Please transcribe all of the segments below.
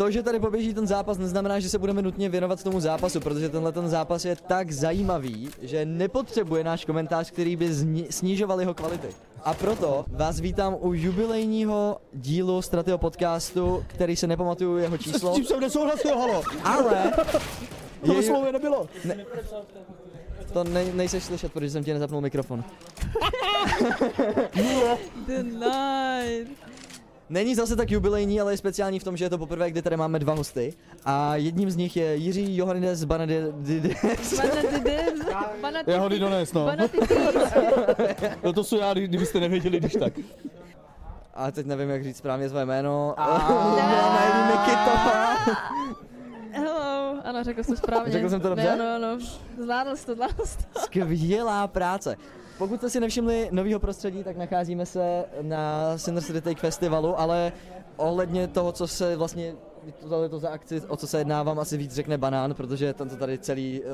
to, že tady poběží ten zápas, neznamená, že se budeme nutně věnovat tomu zápasu, protože tenhle ten zápas je tak zajímavý, že nepotřebuje náš komentář, který by zni- snižoval jeho kvality. A proto vás vítám u jubilejního dílu Stratyho podcastu, který se nepamatuju jeho číslo, S tím jsem nesouhlasil, halo. ale To je, slově nebylo. to ne, nejseš slyšet, protože jsem ti nezapnul mikrofon. Denied. Není zase tak jubilejní, ale je speciální v tom, že je to poprvé, kdy tady máme dva hosty. A jedním z nich je Jiří Johannes Banadides. Banatides. Já ho no. No to jsou já, kdy- kdybyste nevěděli, když tak. A teď nevím, jak říct správně své jméno. Hello. Ano, řekl to správně. Řekl jsem to dobře? Ne, ano, ano. Zvládl jsi to, zvládl jsi to. Skvělá práce. Pokud jste si nevšimli nového prostředí, tak nacházíme se na Sinners Retake Festivalu, ale ohledně toho, co se vlastně tohle to za akci, o co se jedná, vám asi víc řekne Banán, protože ten to tady celý uh,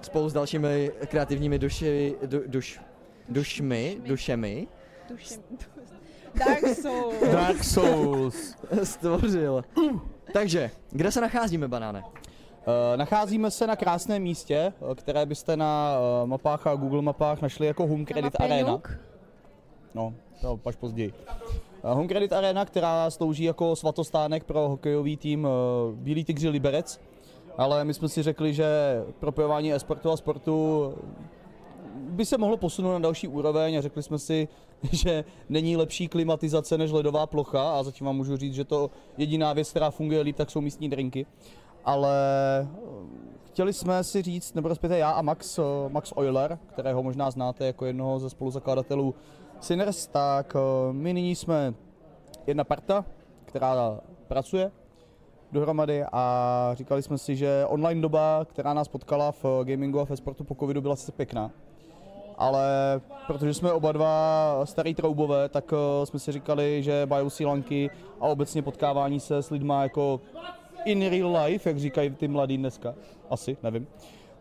spolu s dalšími kreativními duši, du, duš, dušmi, dušemi. Dark Soul. Dark Souls. stvořil. Takže, kde se nacházíme, Banáne? Uh, nacházíme se na krásném místě, eh, které byste na uh, mapách a Google mapách našli jako Home Credit Arena. No, to až později. Home Credit Arena, která slouží jako svatostánek pro hokejový tým Bílý tygři Liberec. Ale my jsme si řekli, že propojování e-sportu a sportu by se mohlo posunout na další úroveň a řekli jsme si, že není lepší klimatizace než ledová plocha a zatím vám můžu říct, že to jediná věc, která funguje líp, tak jsou místní drinky. Ale eh, chtěli jsme si říct, nebo respektive já a Max, eh, Max Euler, kterého možná znáte jako jednoho ze spoluzakladatelů Sinners, tak eh, my nyní jsme jedna parta, která pracuje dohromady a říkali jsme si, že online doba, která nás potkala v gamingu a v sportu po covidu byla sice pěkná, ale protože jsme oba dva starý troubové, tak jsme si říkali, že biosílanky a obecně potkávání se s lidma jako in real life, jak říkají ty mladí dneska, asi, nevím,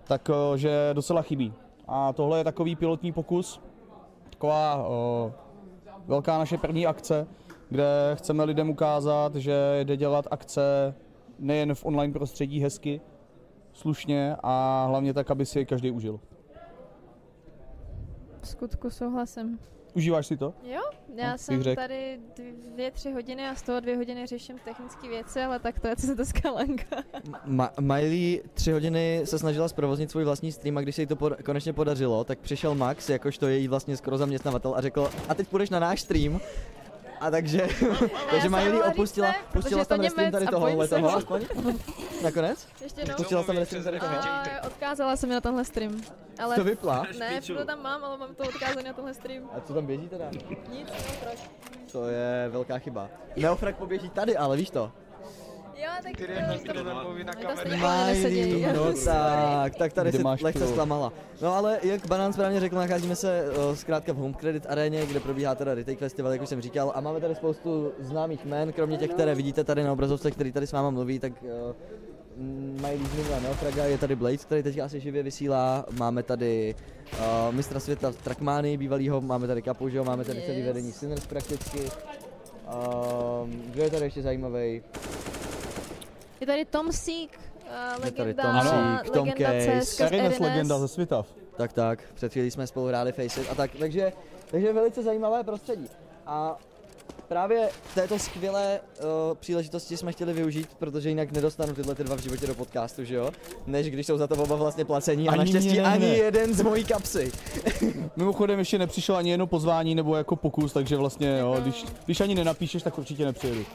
tak eh, že docela chybí. A tohle je takový pilotní pokus, taková uh, velká naše první akce, kde chceme lidem ukázat, že jde dělat akce nejen v online prostředí hezky, slušně a hlavně tak, aby si je každý užil. V skutku souhlasím. Užíváš si to? Jo, já bych jsem řekl. tady dvě, tři hodiny a z toho dvě hodiny řeším technické věci, ale tak to je, co se to skalanka. Ma- Miley tři hodiny se snažila zprovoznit svůj vlastní stream a když se jí to pod- konečně podařilo, tak přišel Max, jakožto její vlastně skoro zaměstnavatel a řekl, a teď půjdeš na náš stream. A takže, takže Miley opustila, pustila tam restream tady tohohle toho aspoň. Nakonec? Ještě jednou. Pustila tam restream tady toho. Odkázala jsem mi na tenhle stream. Ale To vypla? ne, to tam mám, ale mám to odkázané na tenhle stream. A co tam běží teda? Nic, no, proč? To je velká chyba. Neofrak poběží tady, ale víš to? Jo, tak to, to no tak, tak tady Kde se máš lehce zklamala. No ale jak Banán správně řekl, nacházíme se o, zkrátka v Home Credit aréně, kde probíhá teda Retake Festival, jak už jsem říkal, a máme tady spoustu známých jmen, kromě těch, které vidíte tady na obrazovce, který tady s váma mluví, tak uh, mají zmínila Neofraga, je tady Blade, který teď asi živě vysílá, máme tady uh, mistra světa Trackmany bývalýho, máme tady Kapu, že máme tady celý Yes. vedení Sinners prakticky. Um, kdo je tady ještě zajímavý? Je tady Tom Seek, uh, Je tady legenda, Tom Seek, Tom legenda Case. CSK Arines. legenda ze Svitav. Tak tak, před chvílí jsme spolu hráli Faceit a tak, takže, takže velice zajímavé prostředí. A právě této skvělé uh, příležitosti jsme chtěli využít, protože jinak nedostanu tyhle ty dva v životě do podcastu, že jo? Než když jsou za to oba vlastně placení a Ani naštěstí mě ne, ani ne. jeden z mojí kapsy. Mimochodem ještě nepřišlo ani jedno pozvání nebo jako pokus, takže vlastně jo, když, když ani nenapíšeš, tak určitě nepřijedu.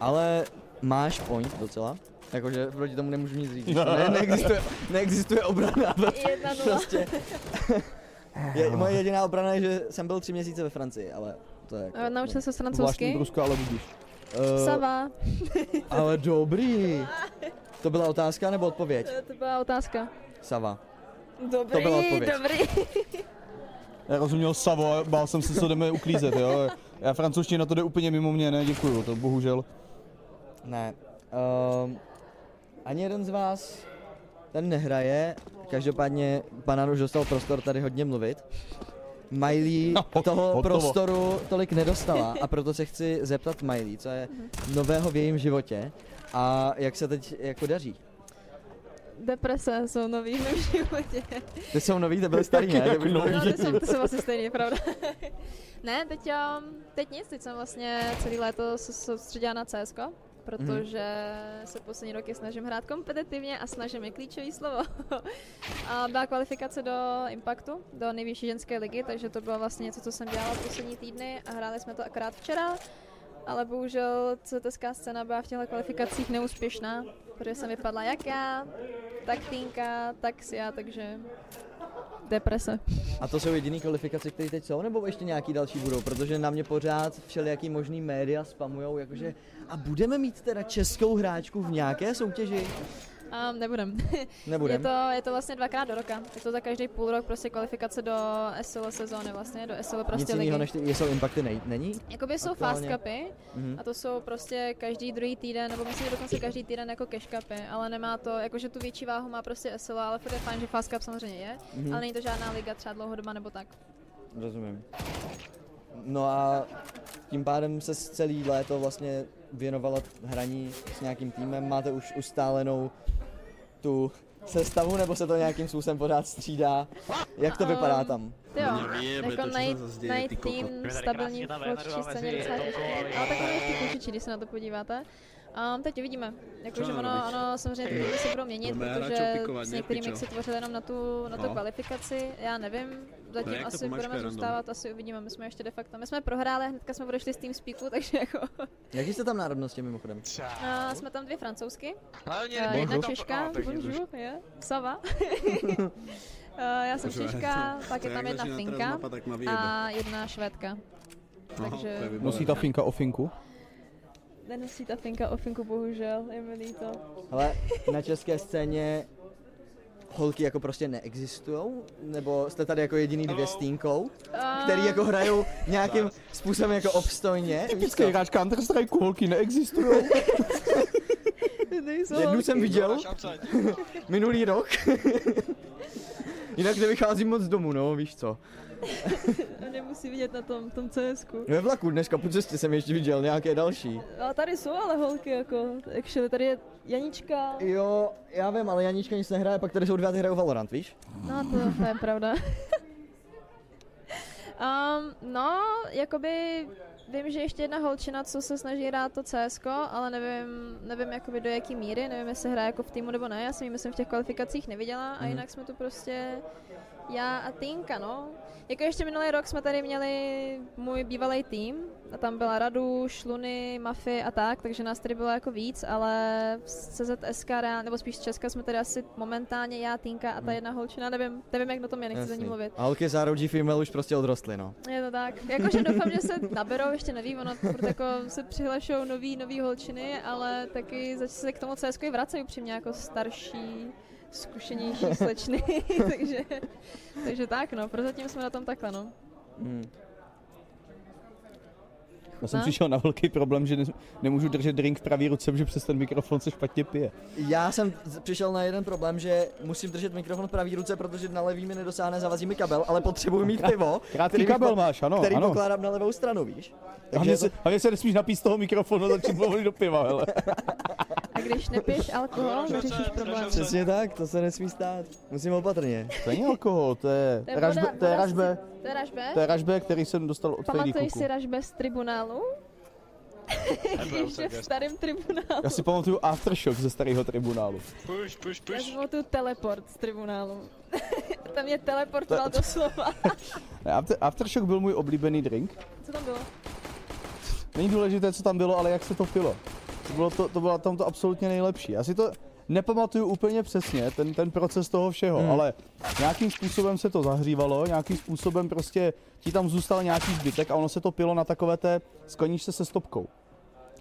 Ale máš point docela. Jakože proti tomu nemůžu nic říct. Ne, neexistuje, neexistuje obrana. Prostě. Je, moje jediná obrana je, že jsem byl tři měsíce ve Francii, ale to je jako, A Naučil se francouzsky? bruska, ale budíš. Eh, Sava. Ale dobrý. To byla otázka nebo odpověď? To byla otázka. Sava. Dobrý, To byla odpověď. dobrý. Já rozuměl Savo a bál jsem se, co jdeme uklízet, jo. Já francouzština to jde úplně mimo mě, ne, děkuju, to bohužel. Ne. Um, ani jeden z vás ten nehraje, každopádně Banán už dostal prostor tady hodně mluvit. Miley No, toho hotovo. prostoru tolik nedostala a proto se chci zeptat Miley, co je nového v jejím životě a jak se teď jako daří. Deprese jsou nový v mém životě. Ty jsou nový, ty byly starý, ne? Jak Ty byly nový? No, ty jsou, ty jsou asi stejný, pravda. ne, teď, um, teď nic, teď jsem vlastně celý léto se soustředila na CSK, protože se poslední roky snažím hrát kompetitivně a snažím je klíčový slovo. a byla kvalifikace do Impactu, do nejvyšší ženské ligy, takže to bylo vlastně něco, co jsem dělala poslední týdny a hráli jsme to akorát včera. Ale bohužel CTSká scéna byla v těchto kvalifikacích neúspěšná, protože jsem vypadla jak já, tak Týnka, tak Sia, takže deprese. A to jsou jediný kvalifikace, které teď jsou, nebo ještě nějaký další budou? Protože na mě pořád všelijaký možný média spamujou, jakože a budeme mít teda českou hráčku v nějaké soutěži? Um, nebudem. je, Nebudem. to, je to vlastně dvakrát do roka. Je to za každý půl rok prostě kvalifikace do SL sezóny vlastně, do SL Nic prostě jiného, ligy. než ty, jsou impacty, nej, není? Jakoby jsou aktuálně? fast cupy Mhm. a to jsou prostě každý druhý týden, nebo myslím, že dokonce každý týden jako cash cupy, ale nemá to, jakože tu větší váhu má prostě SL, ale furt je fajn, že fast cup samozřejmě je, Mhm. ale není to žádná liga třeba dlouhodobá nebo tak. Rozumím. No a tím pádem se celý léto vlastně věnovala hraní s nějakým týmem. Máte už ustálenou tu sestavu, nebo se to nějakým způsobem pořád střídá? Jak to vypadá Um, tam? Jo, jako najít, tým stabilní v vlčí scéně je docela těžké. Ale tak ono je v když se na to podíváte. Um, teď uvidíme. Jakože ono, ono samozřejmě ty se budou měnit, protože s ne, některými se tvořil jenom na tu, na tu No. kvalifikaci. Já nevím, zatím jak to asi budeme random? zůstávat, asi uvidíme. My jsme ještě de facto, my jsme prohráli, hnedka jsme odešli z TeamSpeaku, takže jako... Jaký jste tam národnosti mimochodem? Uh, jsme tam dvě francouzsky, Hlavně uh, jedna češka, No, bonjour, je, sava. Uh, já jsem češka, to- pak je tam jedna finka a jedna švédka. Takže-. Musí ta finka o finku? Nenosí ta finka o finku, bohužel, je mi líto. Ale na české scéně holky jako prostě neexistujou? Nebo jste tady jako jediný dvě s týnkou, který jako hrajou nějakým způsobem jako obstojně? Co? hráč Counter Strike holky neexistují. Nejsou Jednu jsem viděl minulý rok. Jinak nevycházím moc z domu, no, víš co. A Nemusí vidět na tom, tom CSku. Ve vlaku dneska po cestě jsem ještě viděl nějaké další. A tady jsou ale holky jako, actually, tady je Janička. Jo, já vím, ale Janíčka nic nehraje, pak tady jsou dvě, ty hrajou Valorant, víš? No to, to je pravda. um, no, jakoby vím, že ještě jedna holčina, co se snaží hrát to CSko, ale nevím, nevím jakoby do jaký míry, nevím, jestli hraje jako v týmu nebo ne, já jsem ji myslím v těch kvalifikacích neviděla a Mhm. jinak jsme tu prostě já a Týnka, no. Jako ještě minulý rok jsme tady měli můj bývalý tým a tam byla Radu, Šluny, Mafy a tak, takže nás tady bylo jako víc, ale z CZSK, nebo spíš z Česka jsme tady asi momentálně já, Týnka a ta jedna holčina, nevím, nevím jak na tom je, nechci za ní Jasný. mluvit. A holky z ROG Female už prostě odrostly, no. Je to tak. Jakože doufám, že se naberou, ještě nevím, ono jako se přihlašou nový, nový holčiny, ale taky začne se k tomu CSK vracejí upřímně jako starší, zkušenější slečny, takže, takže tak no, prozatím jsme na tom takhle no. Hmm. Já jsem No. přišel na velký problém, že ne, nemůžu držet drink v pravý ruce, protože přes ten mikrofon se špatně pije. Já jsem přišel na jeden problém, že musím držet mikrofon v pravý ruce, protože na levý mi nedosáhne, zavazí mi kabel, ale potřebuji mít pivo, Krátký který kabel po- máš, ano, který ano. pokládám na levou stranu, víš? Takže Hlavně je se, to, hlavně se nesmíš napít z toho mikrofonu a začít mluvit do piva, hele. A když nepiješ alkohol, neřešíš problém. přesně tak, to se nesmí stát. Musím opatrně. To není alkohol, to je, To je ražbe, voda- to je ražbe, To je ražbe? to je ražbe, který jsem dostal od Fejdy Pamatuješ si ražbe z tribunálu? Ještě v starém tribunálu. Já si pamatuju Aftershock ze starého tribunálu. Push, push, Já push. si pamatuju teleport z tribunálu. Tam mě teleportoval doslova. Ne, After, Aftershock byl můj oblíbený drink. Co tam bylo? Není důležité, co tam bylo, ale jak se to pilo. To bylo, to, to bylo tam to absolutně nejlepší. Já si to nepamatuju úplně přesně, ten, ten proces toho všeho, Hmm. ale nějakým způsobem se to zahřívalo, nějakým způsobem prostě ti tam zůstal nějaký zbytek a ono se to pilo na takové té skleničce se stopkou.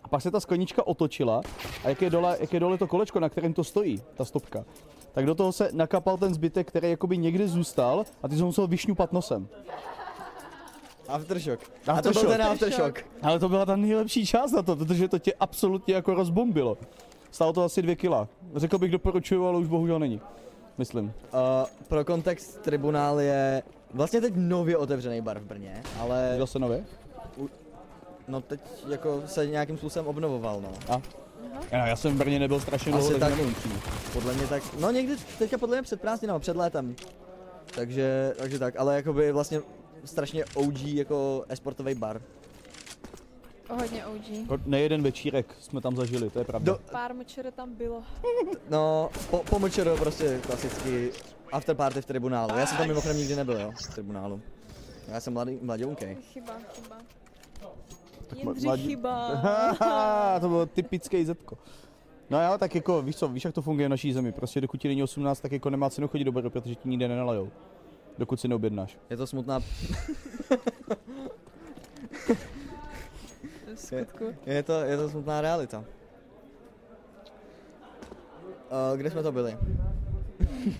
A pak se ta sklenička otočila a jak je, dole, jak je dole to kolečko, na kterém to stojí, ta stopka, tak do toho se nakapal ten zbytek, který jakoby někdy zůstal a ty jsi ho musel vyšňupat nosem. Aftershock. A to byl Aftershock. ten Aftershock. Ale to byla ta nejlepší část na to, protože to tě absolutně jako rozbombilo. Stálo to asi dvě kila. Řekl bych doporučuju, ale už bohužel není. Myslím. Uh, pro kontext tribunál je Vlastně teď nově otevřený bar v Brně, ale Zase nově? no teď jako se nějakým způsobem obnovoval, no. A? Já, já jsem v Brně nebyl strašně dlouho, tak tak. nevím. Podle mě tak, no někdy teďka podle mě před prázdninama, před létem. Takže, takže tak, ale jakoby vlastně strašně OG jako esportový bar. O hodně OG. Nejeden večírek jsme tam zažili, to je pravda. Do- Pár močere tam bylo. No, po, po Močero prostě klasicky afterparty v tribunálu. Já jsem tam mimochodem nikdy nebyl, jo, v tribunálu. Já jsem mladý, mladounkej. Chyba, chyba. ma- Jindřich mladí- chyba. To bylo typický zetko. No jo, tak jako, víš co, víš jak to funguje v naší zemi, prostě dokud ti není 18, tak jako nemá cenu chodit do baru, protože ti nikde nenalejou. Dokud si neobjednáš. Je to smutná, skutku. je to, je to smutná realita. Uh, kde jsme to byli?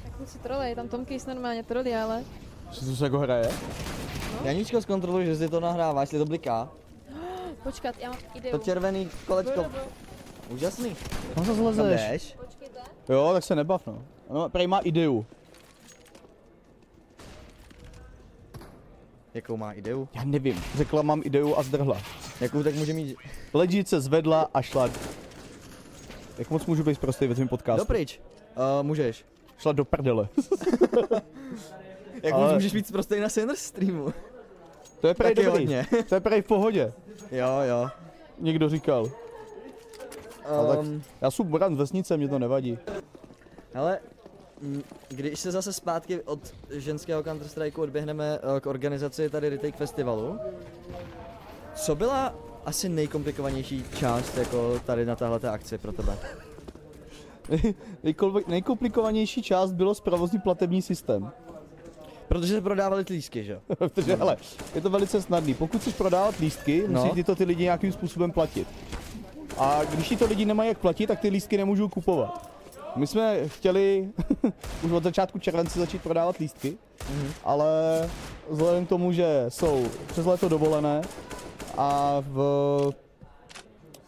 Tak kluci trolej, tam Tom Case normálně trolí, ale... Co to se jako hraje? Janíčko, zkontroluj, že si to nahrává, jestli to bliká. Počkat, já mám ideu. To červený kolečko, úžasný. No Tam zlezeš. Počkejte. Jo, tak se nebav no. No, prej má ideu. Jakou má ideu? Já nevím, řekla mám ideu a zdrhla. Jakou tak může mít... Ležit se zvedla a šla. Jak moc můžu být prostý ve tvém podcastu? Dopryč. Uh, můžeš. Šla do prdele. Jak Ale- můžeš být prostý na Sinners streamu? To je prej dobrý. hodně. To je prej v pohodě. Jo, jo. Někdo říkal. Ale tak- Um, Já jsem Moran z vesnice, mě to nevadí. ale když se zase zpátky od ženského Counter Strikeu odběhneme eh, k organizaci tady Retake Festivalu, co byla asi nejkomplikovanější část jako tady na téhle akci pro tebe? Nejkomplikovanější část bylo zprovozní platební systém. Protože se prodávali lístky, že jo? Protože, hele, je to velice snadný. Pokud chceš prodávat lístky, No. musíš ty to ty lidi nějakým způsobem platit. A když ti to lidi nemají jak platit, tak ty lístky nemůžou kupovat. My jsme chtěli už od začátku července začít prodávat lístky, Mhm. ale vzhledem k tomu, že jsou přes léto dovolené a v,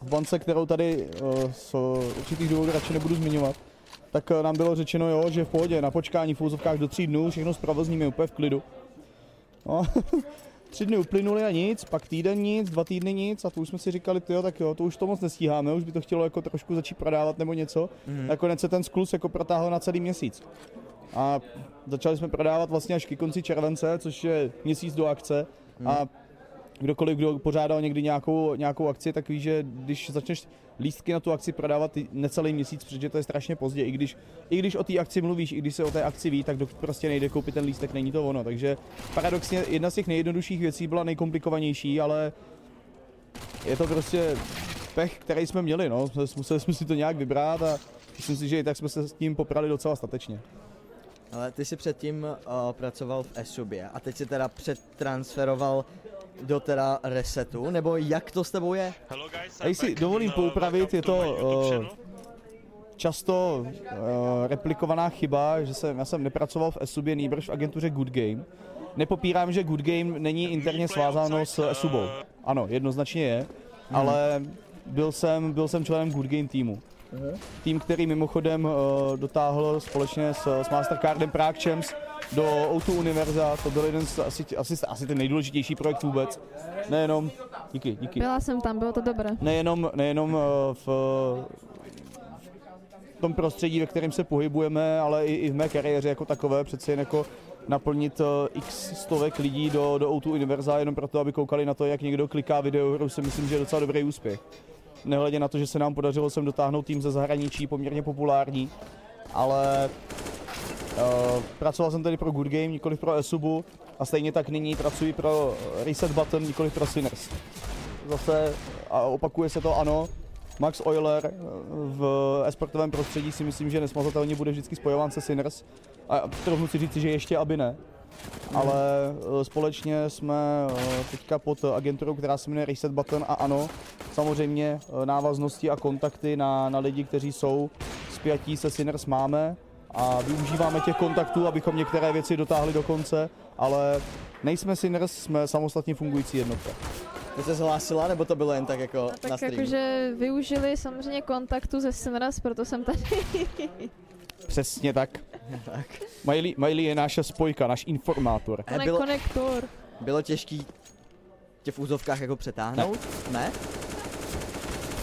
v bance, kterou tady uh, z určitých důvodů radši nebudu zmiňovat, tak eh, nám bylo řečeno, jo, že v pohodě, na počkání v do tří dnů, všechno zprovozníme úplně v klidu. No, tři dny uplynuly a nic, pak týden nic, dva týdny nic a to už jsme si říkali, jo, tak jo, to už to moc nestíháme, už by to chtělo jako trošku začít prodávat nebo něco. Mhm. Nakonec se ten sklus jako protáhl na celý měsíc. A začali jsme prodávat vlastně až ke konci července, což je měsíc do akce. A kdokoliv, kdo pořádal někdy nějakou, nějakou akci, tak ví, že když začneš lístky na tu akci prodávat necelý měsíc, protože to je strašně pozdě, i když, i když o té akci mluvíš, i když se o té akci ví, tak dokud prostě nejde koupit ten lístek, není to ono. Takže paradoxně jedna z těch nejjednodušších věcí byla nejkomplikovanější, ale je to prostě pech, který jsme měli, no. Museli jsme si to nějak vybrat a myslím si, že i tak jsme se s tím poprali docela statečně. Ale ty jsi předtím uh, pracoval v Esubě a teď si teda přetransferoval do teda resetu, nebo jak to s tebou je? Já si dovolím Uh, poupravit, je to uh, často uh, replikovaná chyba, že jsem, já jsem nepracoval v Esubě, nýbrž v agentuře Good Game. Nepopírám, že Good Game není interně svázáno s Esubou. Ano, jednoznačně je, ale byl jsem, byl jsem členem Good Game týmu. Tým, který mimochodem uh, dotáhl společně s, s Mastercardem Prague Champs do O2 Univerza, to byl jeden z asi, asi, asi ten nejdůležitější projekt vůbec. Nejenom, díky, díky Byla jsem tam, bylo to dobré. nejenom, nejenom eh, v, v tom prostředí, ve kterém se pohybujeme, ale i, i v mé kariéře jako takové, přece jen jako naplnit eh, x stovek lidí do, do O2 Univerza jenom proto, aby koukali na to, jak někdo kliká video, si myslím, že je docela dobrý úspěch. Nehledě na to, že se nám podařilo sem dotáhnout tým ze zahraničí, poměrně populární, ale uh, pracoval jsem tady pro Good Game, nikoli pro Esubu a stejně tak nyní pracuji pro Reset Button, nikoli pro Sinners zase, a opakuje se to, ano, Max Euler eh, v esportovém prostředí si myslím, že nesmazatelně bude vždycky spojován se Sinners. A trochu si říci, že ještě aby ne. Ale eh, společně jsme eh, teďka pod agenturou, která se jmenuje Reset Button a ano, samozřejmě eh, návaznosti a kontakty na, na lidi, kteří jsou spjatí se Sinners máme a využíváme těch kontaktů, abychom některé věci dotáhli do konce, ale nejsme Sinners, jsme samostatně fungující jednotka. Ty jsi hlásila, nebo to bylo jen tak jako na tak streamu? jakože využili samozřejmě kontaktu ze Sinras, proto jsem tady. Přesně tak. tak. Miley, Miley je naše spojka, náš informátor. Ne, bylo, konektor. bylo těžký tě v úzovkách jako přetáhnout? Ne?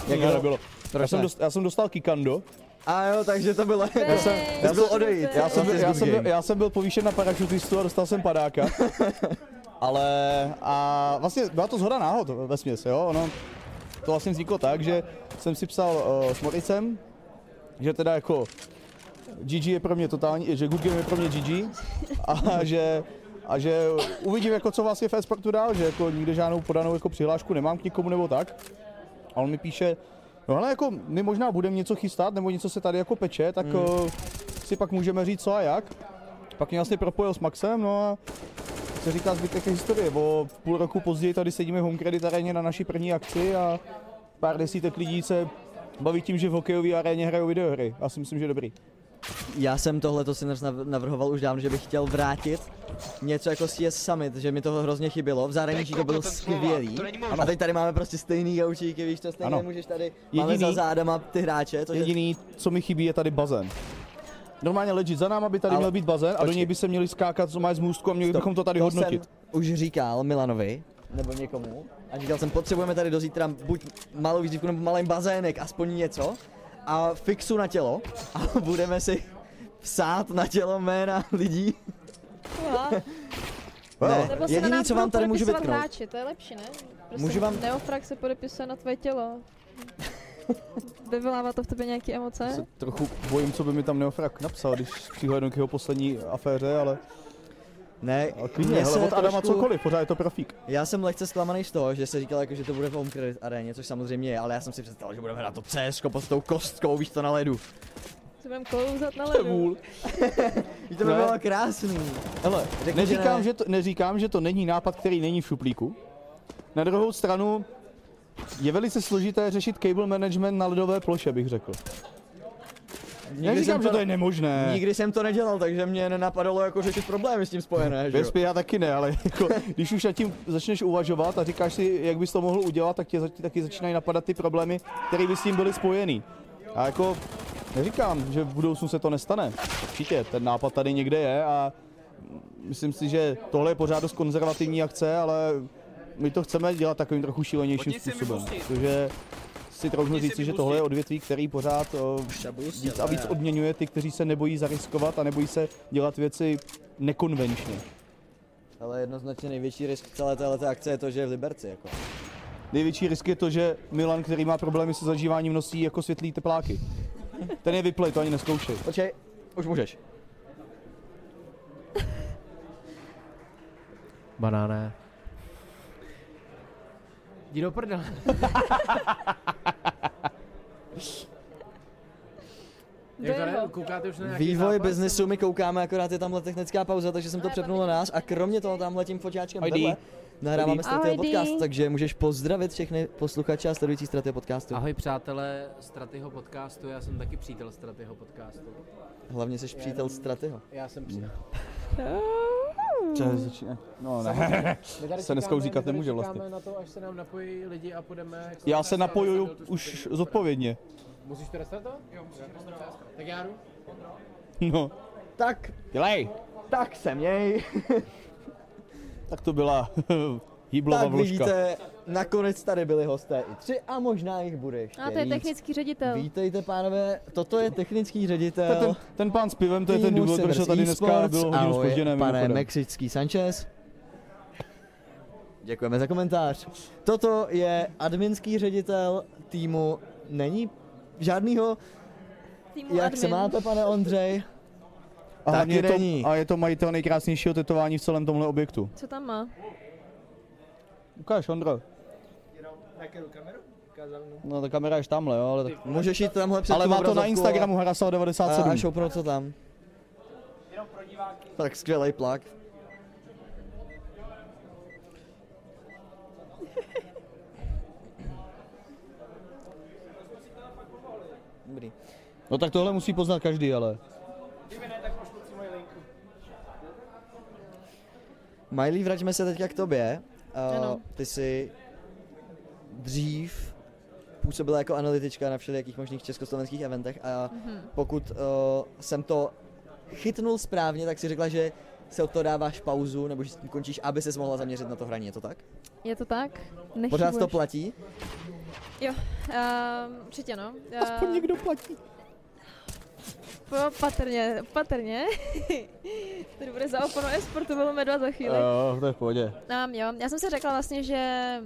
Jak Ne, to- nebylo. Já jsem, ne? dost, já jsem dostal kikando. A jo, takže to bylo... Já jsem- já byl odejít. Já jsem, byl, já, jsem byl, já jsem byl povýšen na parašutistu a dostal jsem padáka. Ale a vlastně byla to zhoda náhod ve směs, jo. Ono, to vlastně vzniklo tak, že jsem si psal uh, s Moricem, že teda jako GG je pro mě totální, že Good Game je pro mě GG a že a že uvidím, jako co vlastně v e-sportu dál, že jako nikde žádnou podanou jako přihlášku nemám k nikomu nebo tak. A on mi píše, no ale jako my možná budeme něco chystat, nebo něco se tady jako peče, tak mm. si pak můžeme říct co a jak. Pak mě vlastně propojil s Maxem, no a se říká zbytek historie. O půl roku později tady sedíme v Home Credit aréně na naší první akci a pár desítek lidí se baví tím, že v hokejové aréně hrajou videohry. Já si myslím, že dobrý. Já jsem tohle si navrhoval už dávno, že bych chtěl vrátit něco jako CS Summit, že mi toho hrozně chybělo. V zahraničí to bylo skvělý. A teď tady máme prostě stejný gaučíky, víš to, stejně Ano. můžeš tady, máme Jediný- za zádama ty hráče, je Jediný, co mi chybí, je tady bazén. Normálně legit, za náma by tady Ale- měl být bazén a do něj by se měli skákat, co má z můstku a měli Stop. bychom to tady to hodnotit. jsem už říkal Milanovi, nebo někomu, a říkal jsem, potřebujeme tady do zítra buď malou výzdívku nebo malý bazének, aspoň něco, a fixu na tělo, a budeme si psát na tělo jména lidí. Ne, Nebo se jediný, na co vám tady můžu vytknout. hráči, to je lepší, ne? Prostě Můžu vám- Neofrag se podepisuje na tvoje tělo. Vyvolává to v tobě nějaké emoce? Se trochu bojím, co by mi tam Neofrak napsal, když přihlednu k jeho poslední aféře, ale, Ne, ale klidně, hele, se od Adama trošku- cokoliv, pořád je to profík. Já jsem lehce zklamaný z toho, že se říkalo, jako, že to bude v Home Credit aréně, což samozřejmě je, ale já jsem si představil, že budeme hrát to CS pod tou kostkou, víš to na ledu. Se budeme klouzat na ledu. to by Ne. bylo krásný. Hele, Řekni, neříkám, že že to, neříkám, že to není nápad, který není v šuplíku. Na druhou stranu je velice složité řešit cable management na ledové ploše, bych řekl. Nikdy Neříkám, jsem že to je nemožné. Nikdy jsem to nedělal, takže mě nenapadalo jako řešit problémy s tím spojené, že jo? Vespě, já taky ne, ale jako, když už nad tím začneš uvažovat a říkáš si, jak bys to mohl udělat, tak tě zač- taky začínají napadat ty problémy, které by s tím byly spojený. A jako neříkám, že v budoucnu se to nestane. Určitě, ten nápad tady někde je a myslím si, že tohle je pořád dost konzervativní akce, ale my to chceme dělat takovým trochu šílenějším způsobem. Protože si trochu říci, že tohle je odvětví, který pořád o, víc a víc odměňuje ty, kteří se nebojí zariskovat a nebojí se dělat věci nekonvenčně. Ale jednoznačně největší risk celé této akce je to, že je v Liberci, jako. Největší risk je to, že Milan, který má problémy se zažíváním, nosí jako světlý tepláky. Ten je vyplej, to ani neskoušej. Počkej, už můžeš. Banáne. Jdi do prdele. Jak koukáte už na Vývoj zápas? biznesu my koukáme, akorát je tamhle technická pauza, takže jsem to přepnul na nás a kromě toho tamhle tím foťáčkem Ahoj, vedle nahráváme Dí. podcast, takže můžeš pozdravit všechny posluchače a sledující Stratyho podcastu. Ahoj přátelé Stratyho podcastu, já jsem taky přítel Stratyho podcastu. Hlavně jsi přítel Stratyho. Já jsem přítel. Začíná? No ne. Se dneska už říkat nemůže vlastně. na to, až se nám napojí lidi a půjdeme... Já se napojuju už zodpovědně. Musíš to restartovat? Jo, musíš restartovat. Tak já jdu. No, Tak, dělej. tak se měj. Tak to byla hýblova tak vložka. vidíte, nakonec tady byli hosté i tři a možná jich bude ještě A to je víc. technický ředitel. Vítejte pánové, toto je technický ředitel. Ten, ten pán s pivem, to je ten důvod, proč tady dneska bylo hodinu spožděné. pane mimochodem. mexický Sanchez. Děkujeme za komentář. Toto je adminský ředitel týmu, není žádnýho, Týmu jak admin. se máte, pane Ondřej? A, Taky je není. to, a je to majitel nejkrásnějšího tetování v celém tomhle objektu. Co tam má? Ukáž, Ondro. No, ta kamera je už tamhle, jo, ale, tak... Můžeš jít tamhle před ale má to na Instagramu a, a, Harasal97. a šoupnout co tam. Tak skvělý plak. Dobrý. No tak tohle musí poznat každý, ale. Miley, vraťme se teďka k tobě. Uh, Ano. ty jsi dřív působila jako analytička na všelijakých možných československých eventech a Mhm. pokud uh, jsem to chytnul správně, tak si řekla, že se od toho dáváš pauzu, nebo že s tím končíš, aby se mohla zaměřit na to hraní, je to tak? Je to tak? Nechybuješ. Pořád to platí? Jo, um, určitě no. Aspoň někdo platí. Po, patrně, patrně. Tady bude za oponu e-sportu velmi medva za chvíli. Jo, to je v pohodě. Um, jo, já jsem si řekla vlastně, že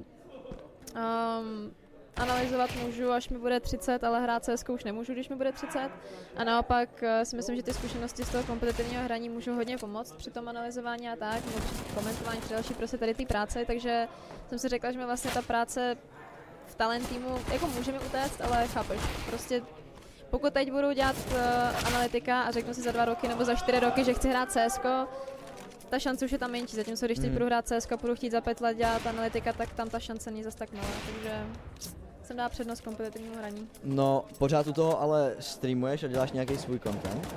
um, analyzovat můžu, až mi bude 30, ale hrát CS už nemůžu, když mi bude 30. A naopak eh, si myslím, že ty zkušenosti z toho kompetitivního hraní můžou hodně pomoct při tom analyzování a tak, nebo při komentování, při další prostě tady té práce, takže jsem si řekla, že mi vlastně ta práce v talent týmu, jako může mi utéct, ale chápeš, prostě pokud teď budu dělat uh, analytika a řeknu si za dva roky nebo za čtyři roky, že chci hrát CS, ta šance už je tam menší, zatímco když teď Hmm. budu hrát CS a budu chtít za pět let dělat analytika, tak tam ta šance není zas tak malá, takže jsem dala přednost kompetitivnímu hraní. No, pořád u toho ale streamuješ a děláš nějaký svůj content.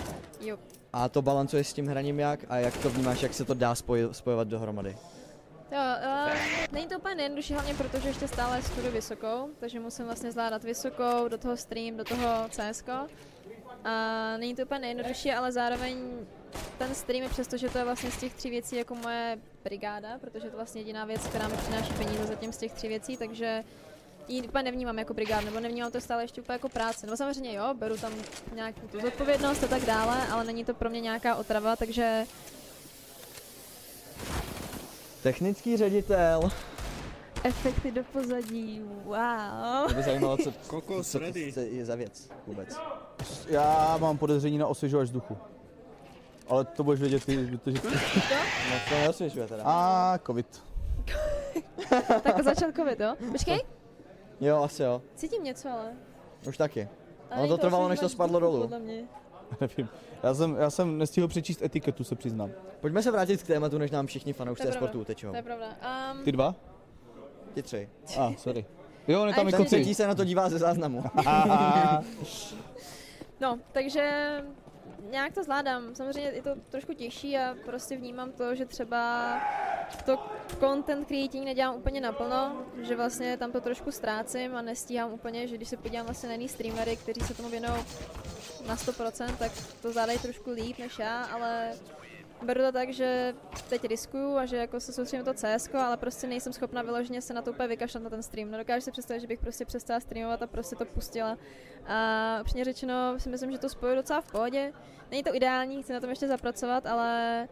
Jo. A to balancuješ s tím hraním jak? A jak to vnímáš, jak se to dá spoj, spojovat dohromady? Jo, uh, není to úplně nejjednodušší, hlavně protože ještě stále studuji vysokou, takže musím vlastně zvládat vysokou, do toho stream, do toho CS. A není to úplně nejjednodušší, ale zároveň ten stream je přesto, že to je vlastně z těch tří věcí jako moje brigáda, protože to je vlastně jediná věc, která mi přináší peníze zatím z těch tří věcí, takže ji úplně nevnímám jako brigádu, nebo nevnímám to stále ještě úplně jako práci. Nebo samozřejmě jo, beru tam nějakou tu zodpovědnost a tak dále, ale není to pro mě nějaká otrava, takže Technický ředitel. efekty do pozadí, wow. Mě by zajímalo, co, Kokos co to ready. je za věc vůbec. Já mám podezření na osvěžovač vzduchu. Ale to budeš vědět ty, protože... No to neosvěžuje teda. A covid. Tak začal covid, jo? Počkej, Jo, asi jo. cítím něco, ale... Už taky. ale Ono to není trvalo, než to spadlo dolů. Podle mě. Nevím. Já jsem, já jsem nestihl přečíst etiketu, se přiznám. Pojďme se vrátit k tématu, než nám všichni To fanoušci je sportu pravda. utečou. To je pravda. Um, Ty dva? Ti tři. A, ah, sorry. Jo, on je tam A jako Ten ještě- tři. třetí se na to dívá ze záznamu. no, takže nějak to zvládám. Samozřejmě je to trošku těžší a prostě vnímám to, že třeba to content creating nedělám úplně naplno, že vlastně tam to trošku ztrácím a nestíhám úplně, že když se podívám vlastně na jiný streamery, kteří se tomu věnují na 100%, tak to zvládají trošku líp než já, ale beru to tak, že teď riskuju a že jako se soustředím to CS, ale prostě nejsem schopna vyloženě se na to úplně vykašlat na ten stream. Nedokážu si představit, že bych prostě přestala streamovat a prostě to pustila. A upřímně řečeno si myslím, že to spoju docela v pohodě. Není to ideální, chci na tom ještě zapracovat, ale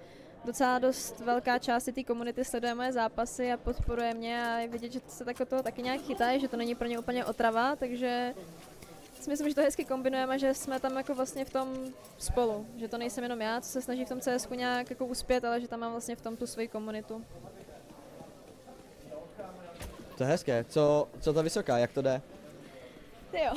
docela dost velká část té komunity sleduje moje zápasy a podporuje mě a je vidět, že se tak toho taky nějak chytají, že to není pro ně úplně otrava, takže si myslím, že to hezky kombinujeme, že jsme tam jako vlastně v tom spolu, že to nejsem jenom já, co se snaží v tom CS nějak jako uspět, ale že tam mám vlastně v tom tu svoji komunitu. To je hezké. Co, co ta vysoká, jak to jde? Ty jo.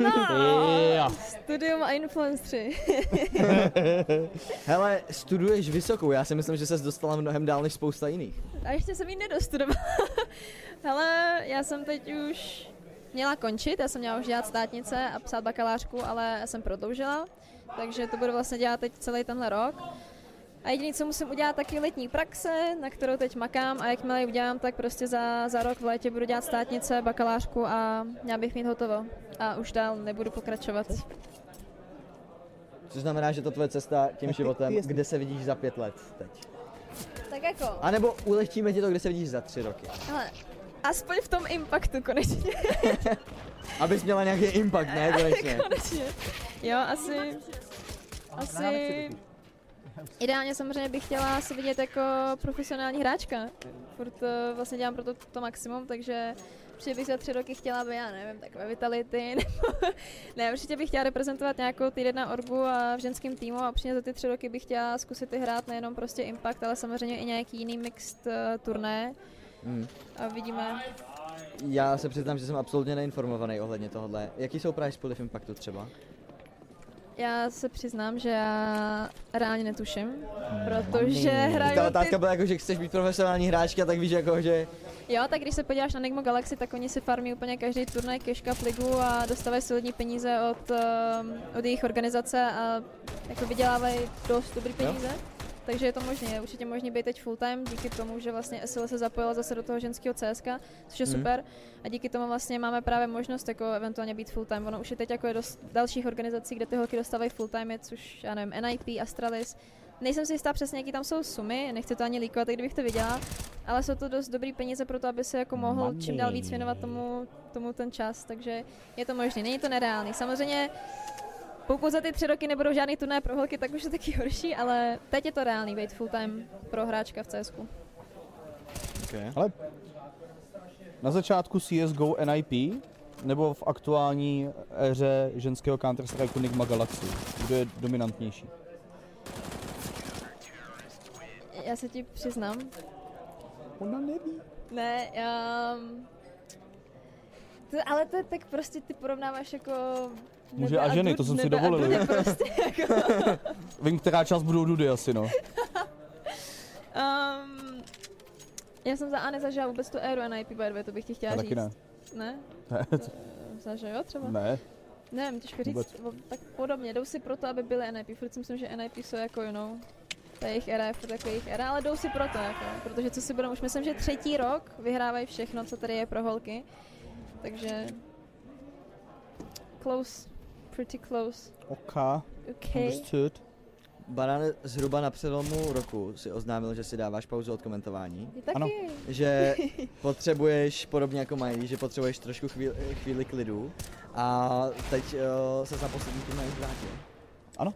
no, Já. studium a influenceři. Hele, studuješ vysokou, já si myslím, že ses dostala mnohem dál než spousta jiných. A ještě jsem ji nedostudovala. Hele, já jsem teď už měla končit, já jsem měla už dělat státnice a psát bakalářku, ale já jsem prodloužila, takže to budu vlastně dělat teď celý tenhle rok. A jediné, co musím udělat, taky letní praxe, na kterou teď makám a jakmile ji udělám, tak prostě za, za rok v létě budu dělat státnice, bakalářku a měla bych mít hotovo. A už dál nebudu pokračovat. Což znamená, že to tvoje cesta tím životem, kde se vidíš za pět let teď. Tak jako, A nebo ulehčíme ti to, kde se vidíš za tři roky. ale aspoň v tom impactu konečně. Abys měla nějaký impact, ne? Konečně. Konečně. Jo, asi... Asi... Ideálně samozřejmě bych chtěla se vidět jako profesionální hráčka. Furt eh, vlastně dělám pro to, to maximum, takže určitě bych za tři roky chtěla být, já nevím, takové Vitality, nebo ne, určitě bych chtěla reprezentovat nějakou týden na orgu a v ženském týmu a určitě za ty tři roky bych chtěla zkusit i hrát nejenom prostě Impact, ale samozřejmě i nějaký jiný mixed uh, turné Hmm. a vidíme. Já se přiznám, že jsem absolutně neinformovaný ohledně tohohle. Jaký jsou prize pooly v Impactu třeba? Já se přiznám, že já reálně netuším, protože hraju Ta ty otázka byla jako, že chceš být profesionální hráčka, tak víš jako, že Jo, tak když se podíváš na Nigmo Galaxy, tak oni si farmí úplně každý turnaj Cash Cup ligu a dostávají solidní peníze od, um, od jejich organizace a jako vydělávají dost dobrý peníze. Takže je to možné, je určitě možný být teď full time díky tomu, že vlastně SL se zapojila zase do toho ženského CSK, což je Mhm. super a díky tomu vlastně máme právě možnost jako eventuálně být full time. Ono už je teď jako je dost dalších organizací, kde ty holky dostávají full time, což já nevím, NIP, Astralis, Nejsem si jistá přesně, jaký tam jsou sumy, nechci to ani líkovat, kdybych to viděla, ale jsou to dost dobrý peníze pro to, aby se jako mohl Money. čím dál víc věnovat tomu, tomu ten čas, takže je to možné, není to nereálný. Samozřejmě pokud za ty tři roky nebudou žádný turné pro holky, tak už je taky horší, ale teď je to reálný být full time pro hráčka v CSku. Okay. Ale na začátku CSGO NIP nebo v aktuální éře ženského Counter-Strike Enigma Galaxy? Kdo je dominantnější? Já se ti přiznám, Ona neví. ne, já... To, ale to je tak prostě, ty porovnáváš jako... Muže nebe a ženy, to jsem si dovolil. Prostě, jako, Vím, která část budou dudy asi, no. um, já jsem za A nezažila vůbec tu éru NIP, by the way, to bych ti chtěla Já říct. taky ne. Ne? Ne, Eh, Zažila jo třeba? ne. Nevím, těžko říct, Vůbec. tak podobně, jdou si proto, aby byly NIP, furt si myslím, že NIP jsou jako, you know, ta jejich era je furt jako jejich era, ale jdou si proto, jako, protože co si budeme, už myslím, že třetí rok vyhrávají všechno, co tady je pro holky, takže close, pretty close, OK, okay. understood. Baran zhruba na přelomu roku si oznámil, že si dáváš pauzu od komentování. Taky. Ano. že potřebuješ, podobně jako mají, že potřebuješ trošku chvíli, chvíli klidu a teď uh, se za poslední turnaj vrátil. Ano,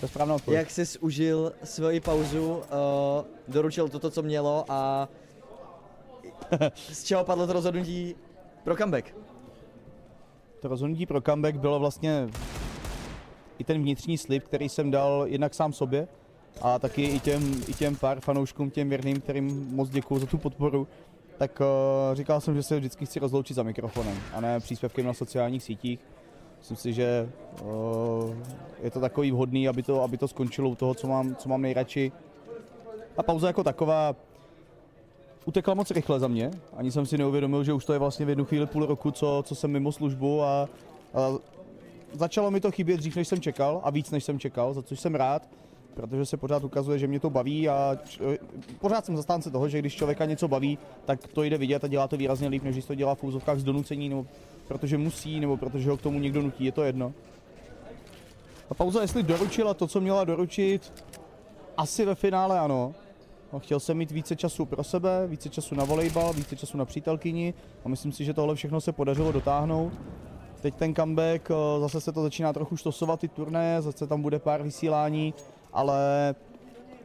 to je správná odpověď. Jak jsi užil svoji pauzu, uh, doručil to, co mělo a z čeho padlo to rozhodnutí pro comeback? To rozhodnutí pro comeback bylo vlastně i ten vnitřní slib, který jsem dal jednak sám sobě a taky i těm, i těm pár fanouškům, těm věrným, kterým moc děkuju za tu podporu. Tak uh, říkal jsem, že se vždycky chci rozloučit za mikrofonem a ne příspěvkem na sociálních sítích. Myslím si, že uh, je to takový vhodný, aby to, aby to skončilo u toho, co mám, co mám nejradši. A pauza jako taková utekla moc rychle za mě. Ani jsem si neuvědomil, že už to je vlastně v jednu chvíli půl roku, co, co jsem mimo službu a, a začalo mi to chybět dřív, než jsem čekal a víc, než jsem čekal, za což jsem rád, protože se pořád ukazuje, že mě to baví a č- pořád jsem zastánce toho, že když člověka něco baví, tak to jde vidět a dělá to výrazně líp, než když to dělá v úzovkách z donucení, nebo protože musí, nebo protože ho k tomu někdo nutí, je to jedno. A pauza, jestli doručila to, co měla doručit, asi ve finále ano. No, chtěl jsem mít více času pro sebe, více času na volejbal, více času na přítelkyni a myslím si, že tohle všechno se podařilo dotáhnout. Teď ten comeback, eh, zase se to začíná trochu štosovat ty turné, zase tam bude pár vysílání, ale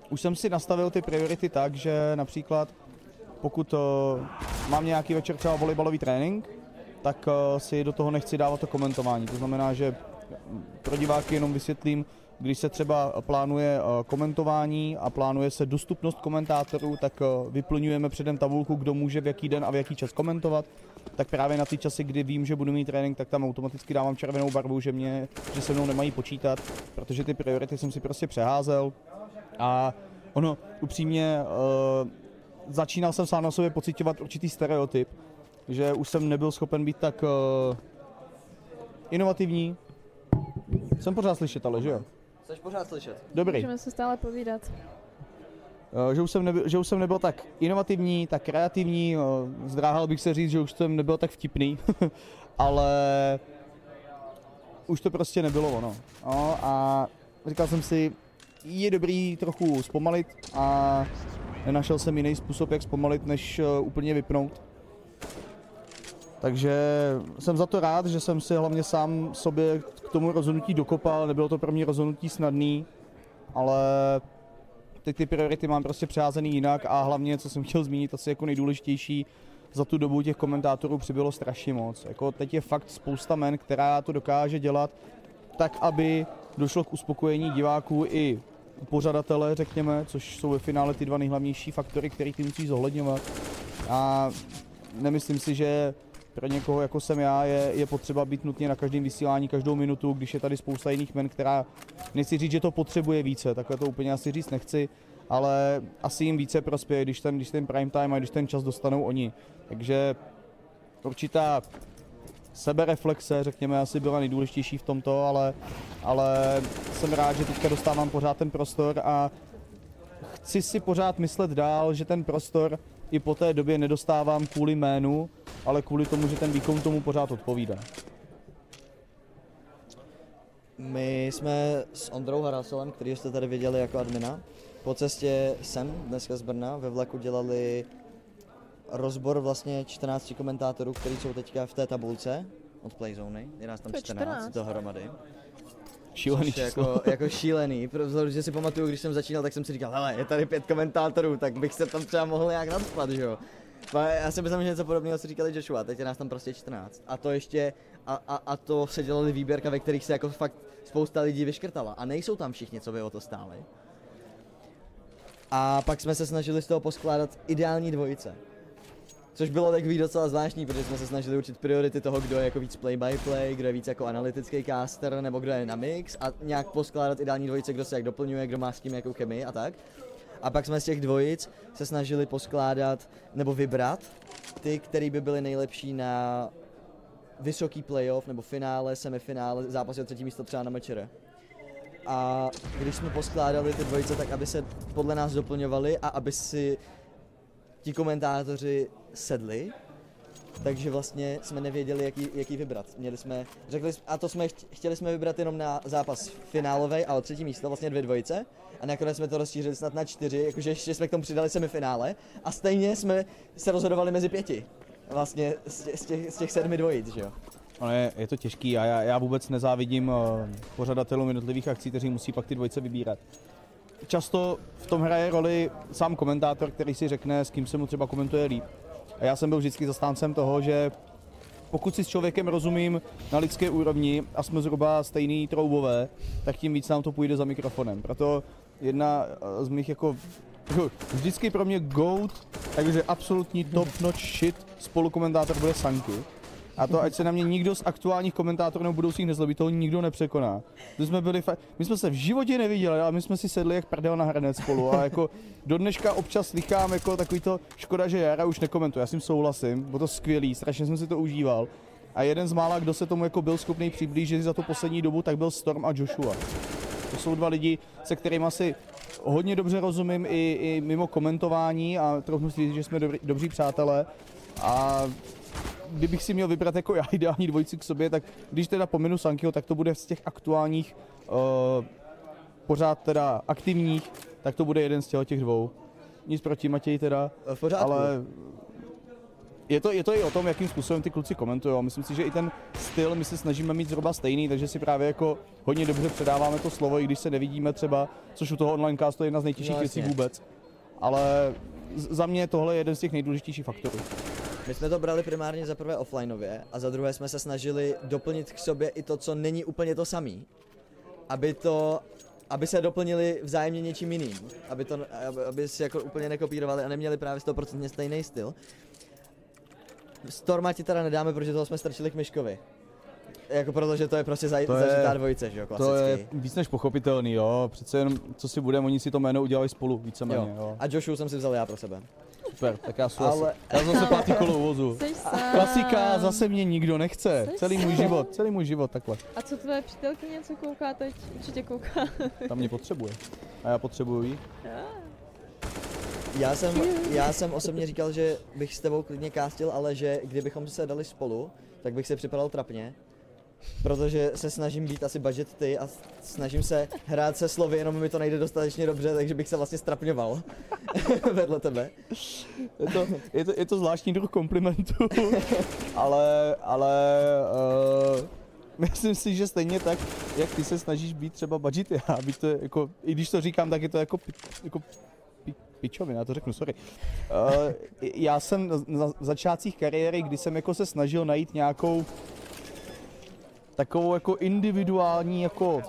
už jsem si nastavil ty priority tak, že například pokud eh, mám nějaký večer třeba volejbalový trénink, tak eh, si do toho nechci dávat to komentování. To znamená, že pro diváky jenom vysvětlím, když se třeba plánuje eh, komentování a plánuje se dostupnost komentátorů, tak eh, vyplňujeme předem tabulku, kdo může v jaký den a v jaký čas komentovat. Tak právě na ty časy, kdy vím, že budu mít trénink, tak tam automaticky dávám červenou barvu, že, mě, že se mnou nemají počítat, protože ty priority jsem si prostě přeházel. A ono, upřímně, uh, začínal jsem sám na sobě pocitovat určitý stereotyp, že už jsem nebyl schopen být tak uh, inovativní. Jsem pořád slyšet, ale že jo? Chceš pořád slyšet? Dobrý. Můžeme se stále povídat. Eh, že už, jsem nebyl, že už jsem nebyl tak inovativní, tak kreativní, eh, zdráhal bych se říct, že už jsem nebyl tak vtipný, ale už to prostě nebylo ono. No, a říkal jsem si, je dobrý trochu zpomalit a nenašel jsem jiný způsob, jak zpomalit, než eh, úplně vypnout. Takže jsem za to rád, že jsem si hlavně sám sobě k tomu rozhodnutí dokopal, nebylo to pro mě rozhodnutí snadný, ale teď ty priority mám prostě přeházený jinak a hlavně, co jsem chtěl zmínit, asi jako nejdůležitější, za tu dobu těch komentátorů přibylo strašně moc. Jako teď je fakt spousta men, která to dokáže dělat tak, aby došlo k uspokojení diváků i pořadatele, řekněme, což jsou ve finále ty dva nejhlavnější faktory, které ty musí zohledňovat. A nemyslím si, že pro někoho, jako jsem já, je, je potřeba být nutně na každém vysílání každou minutu, když je tady spousta jiných men, která, nechci říct, že to potřebuje více, takhle to úplně asi říct nechci, ale asi jim více prospěje, když ten, když ten prime time a když ten čas dostanou oni. Takže určitá sebereflexe, řekněme, asi byla nejdůležitější v tomto, ale, ale jsem rád, že teďka dostávám pořád ten prostor a chci si pořád myslet dál, že ten prostor i po té době nedostávám kvůli jménu, ale kvůli tomu, že ten výkon tomu pořád odpovídá. My jsme s Ondrou Harasolem, který jste tady viděli jako admina, po cestě sem dneska z Brna ve vlaku dělali rozbor vlastně 14 komentátorů, kteří jsou teďka v té tabulce od Playzony. Je nás tam To je 14, 14. dohromady. Šílený Což jako, jako šílený, protože si pamatuju, když jsem začínal, tak jsem si říkal, hele, je tady pět komentátorů, tak bych se tam třeba mohl nějak nadspat, že jo. Já si myslím, že něco podobného si říkali Joshua, teď je nás tam prostě 14. A to ještě, a, a, a to se dělali výběrka, ve kterých se jako fakt spousta lidí vyškrtala. A nejsou tam všichni, co by o to stáli. A pak jsme se snažili z toho poskládat ideální dvojice. Což bylo takový docela zvláštní, protože jsme se snažili učit priority toho, kdo je jako víc play by play, kdo je víc jako analytický caster, nebo kdo je na mix a nějak poskládat ideální dvojice, kdo se jak doplňuje, kdo má s tím jakou chemii a tak. A pak jsme z těch dvojic se snažili poskládat nebo vybrat ty, který by byly nejlepší na vysoký playoff nebo finále, semifinále, zápasy o třetí místo třeba na mečere. A když jsme poskládali ty dvojice tak, aby se podle nás doplňovali a aby si ti komentátoři sedli, takže vlastně jsme nevěděli, jaký, jaký vybrat. Měli jsme, řekli, a to jsme cht- chtěli jsme vybrat jenom na zápas finálový a o třetí místo, vlastně dvě dvojice. A nakonec jsme to rozšířili snad na čtyři, jakože ještě jsme k tomu přidali semifinále. A stejně jsme se rozhodovali mezi pěti. Vlastně z těch, z těch, z těch sedmi dvojic, že jo. Ono je, je to těžký a já, já vůbec nezávidím uh, pořadatelům jednotlivých akcí, kteří musí pak ty dvojce vybírat. Často v tom hraje roli sám komentátor, který si řekne, s kým se mu třeba komentuje líp. A já jsem byl vždycky zastáncem toho, že pokud si s člověkem rozumím na lidské úrovni a jsme zhruba stejný troubové, tak tím víc nám to půjde za mikrofonem. Proto jedna eh, z mých jako jako vždycky pro mě GOAT, takže absolutní top notch shit spolukomentátor bude Sanky. A to, ať se na mě nikdo z aktuálních komentátorů nebo budoucích nezlobí, toho nikdo nepřekoná. My jsme, byli fa- my jsme se v životě neviděli, ale my jsme si sedli jak prdel na hranec spolu a jako do dneška občas slychám jako takový to, škoda, že Jara už nekomentuje, já s tím souhlasím, bylo to skvělý, strašně jsem si to užíval. A jeden z mála, kdo se tomu jako byl schopný přiblížit za tu poslední dobu, tak byl Storm a Joshua. To jsou dva lidi, se kterými si hodně dobře rozumím i, i mimo komentování a trochu si říct, že jsme dobrý, dobří přátelé. A kdybych si měl vybrat jako já ideální dvojici k sobě, tak když teda pominu Sankyho, tak to bude z těch aktuálních, uh, pořád teda aktivních, tak to bude jeden z těch, těch dvou. Nic proti Matěji teda, V pořádku. ale je to, je to i o tom, jakým způsobem ty kluci komentují. Myslím si, že i ten styl my se snažíme mít zhruba stejný, takže si právě jako hodně dobře předáváme to slovo, i když se nevidíme třeba, což u toho online castu je jedna z nejtěžších No, věcí vůbec. Ale za mě tohle je jeden z těch nejdůležitějších faktorů. My jsme to brali primárně za prvé offlineově a za druhé jsme se snažili doplnit k sobě i to, co není úplně to samý. Aby to, aby se doplnili vzájemně něčím jiným. Aby, to, aby, aby si jako úplně nekopírovali a neměli právě 100% stejný styl. Storma ti teda nedáme, protože toho jsme strčili k Myškovi. Jako protože to je prostě zaj, To je- zažitá dvojice, že jo, klasický. To je víc než pochopitelný, jo. Přece jenom, co si budeme, oni si to jméno udělali spolu, víceméně, jo. jo. A Joshu jsem si vzal já pro sebe. Super, tak já jsem Ale- Ale... já jsem zase pátý kolo uvozu. Klasika, zase mě nikdo nechce. Jsi Celý můj život, celý můj život takhle. A co tvoje přítelkyně, co kouká teď? Určitě kouká. Tam mě potřebuje. A já potřebuju jí. Já jsem, já jsem osobně říkal, že bych s tebou klidně kástil, ale že kdybychom se dali spolu, tak bych se připadal trapně. Protože se snažím být asi budget ty a snažím se hrát se slovy, jenom mi to nejde dostatečně dobře, takže bych se vlastně strapňoval vedle tebe. Je to, je to, je to zvláštní druh komplimentu, ale, ale uh, myslím si, že stejně tak, jak ty se snažíš být třeba budget, já být to jako, i když to říkám, tak je to jako, jako pi, pičovina, já to řeknu, sorry. Uh, já jsem na začátcích kariéry, kdy jsem jako se snažil najít nějakou takovou jako individuální jako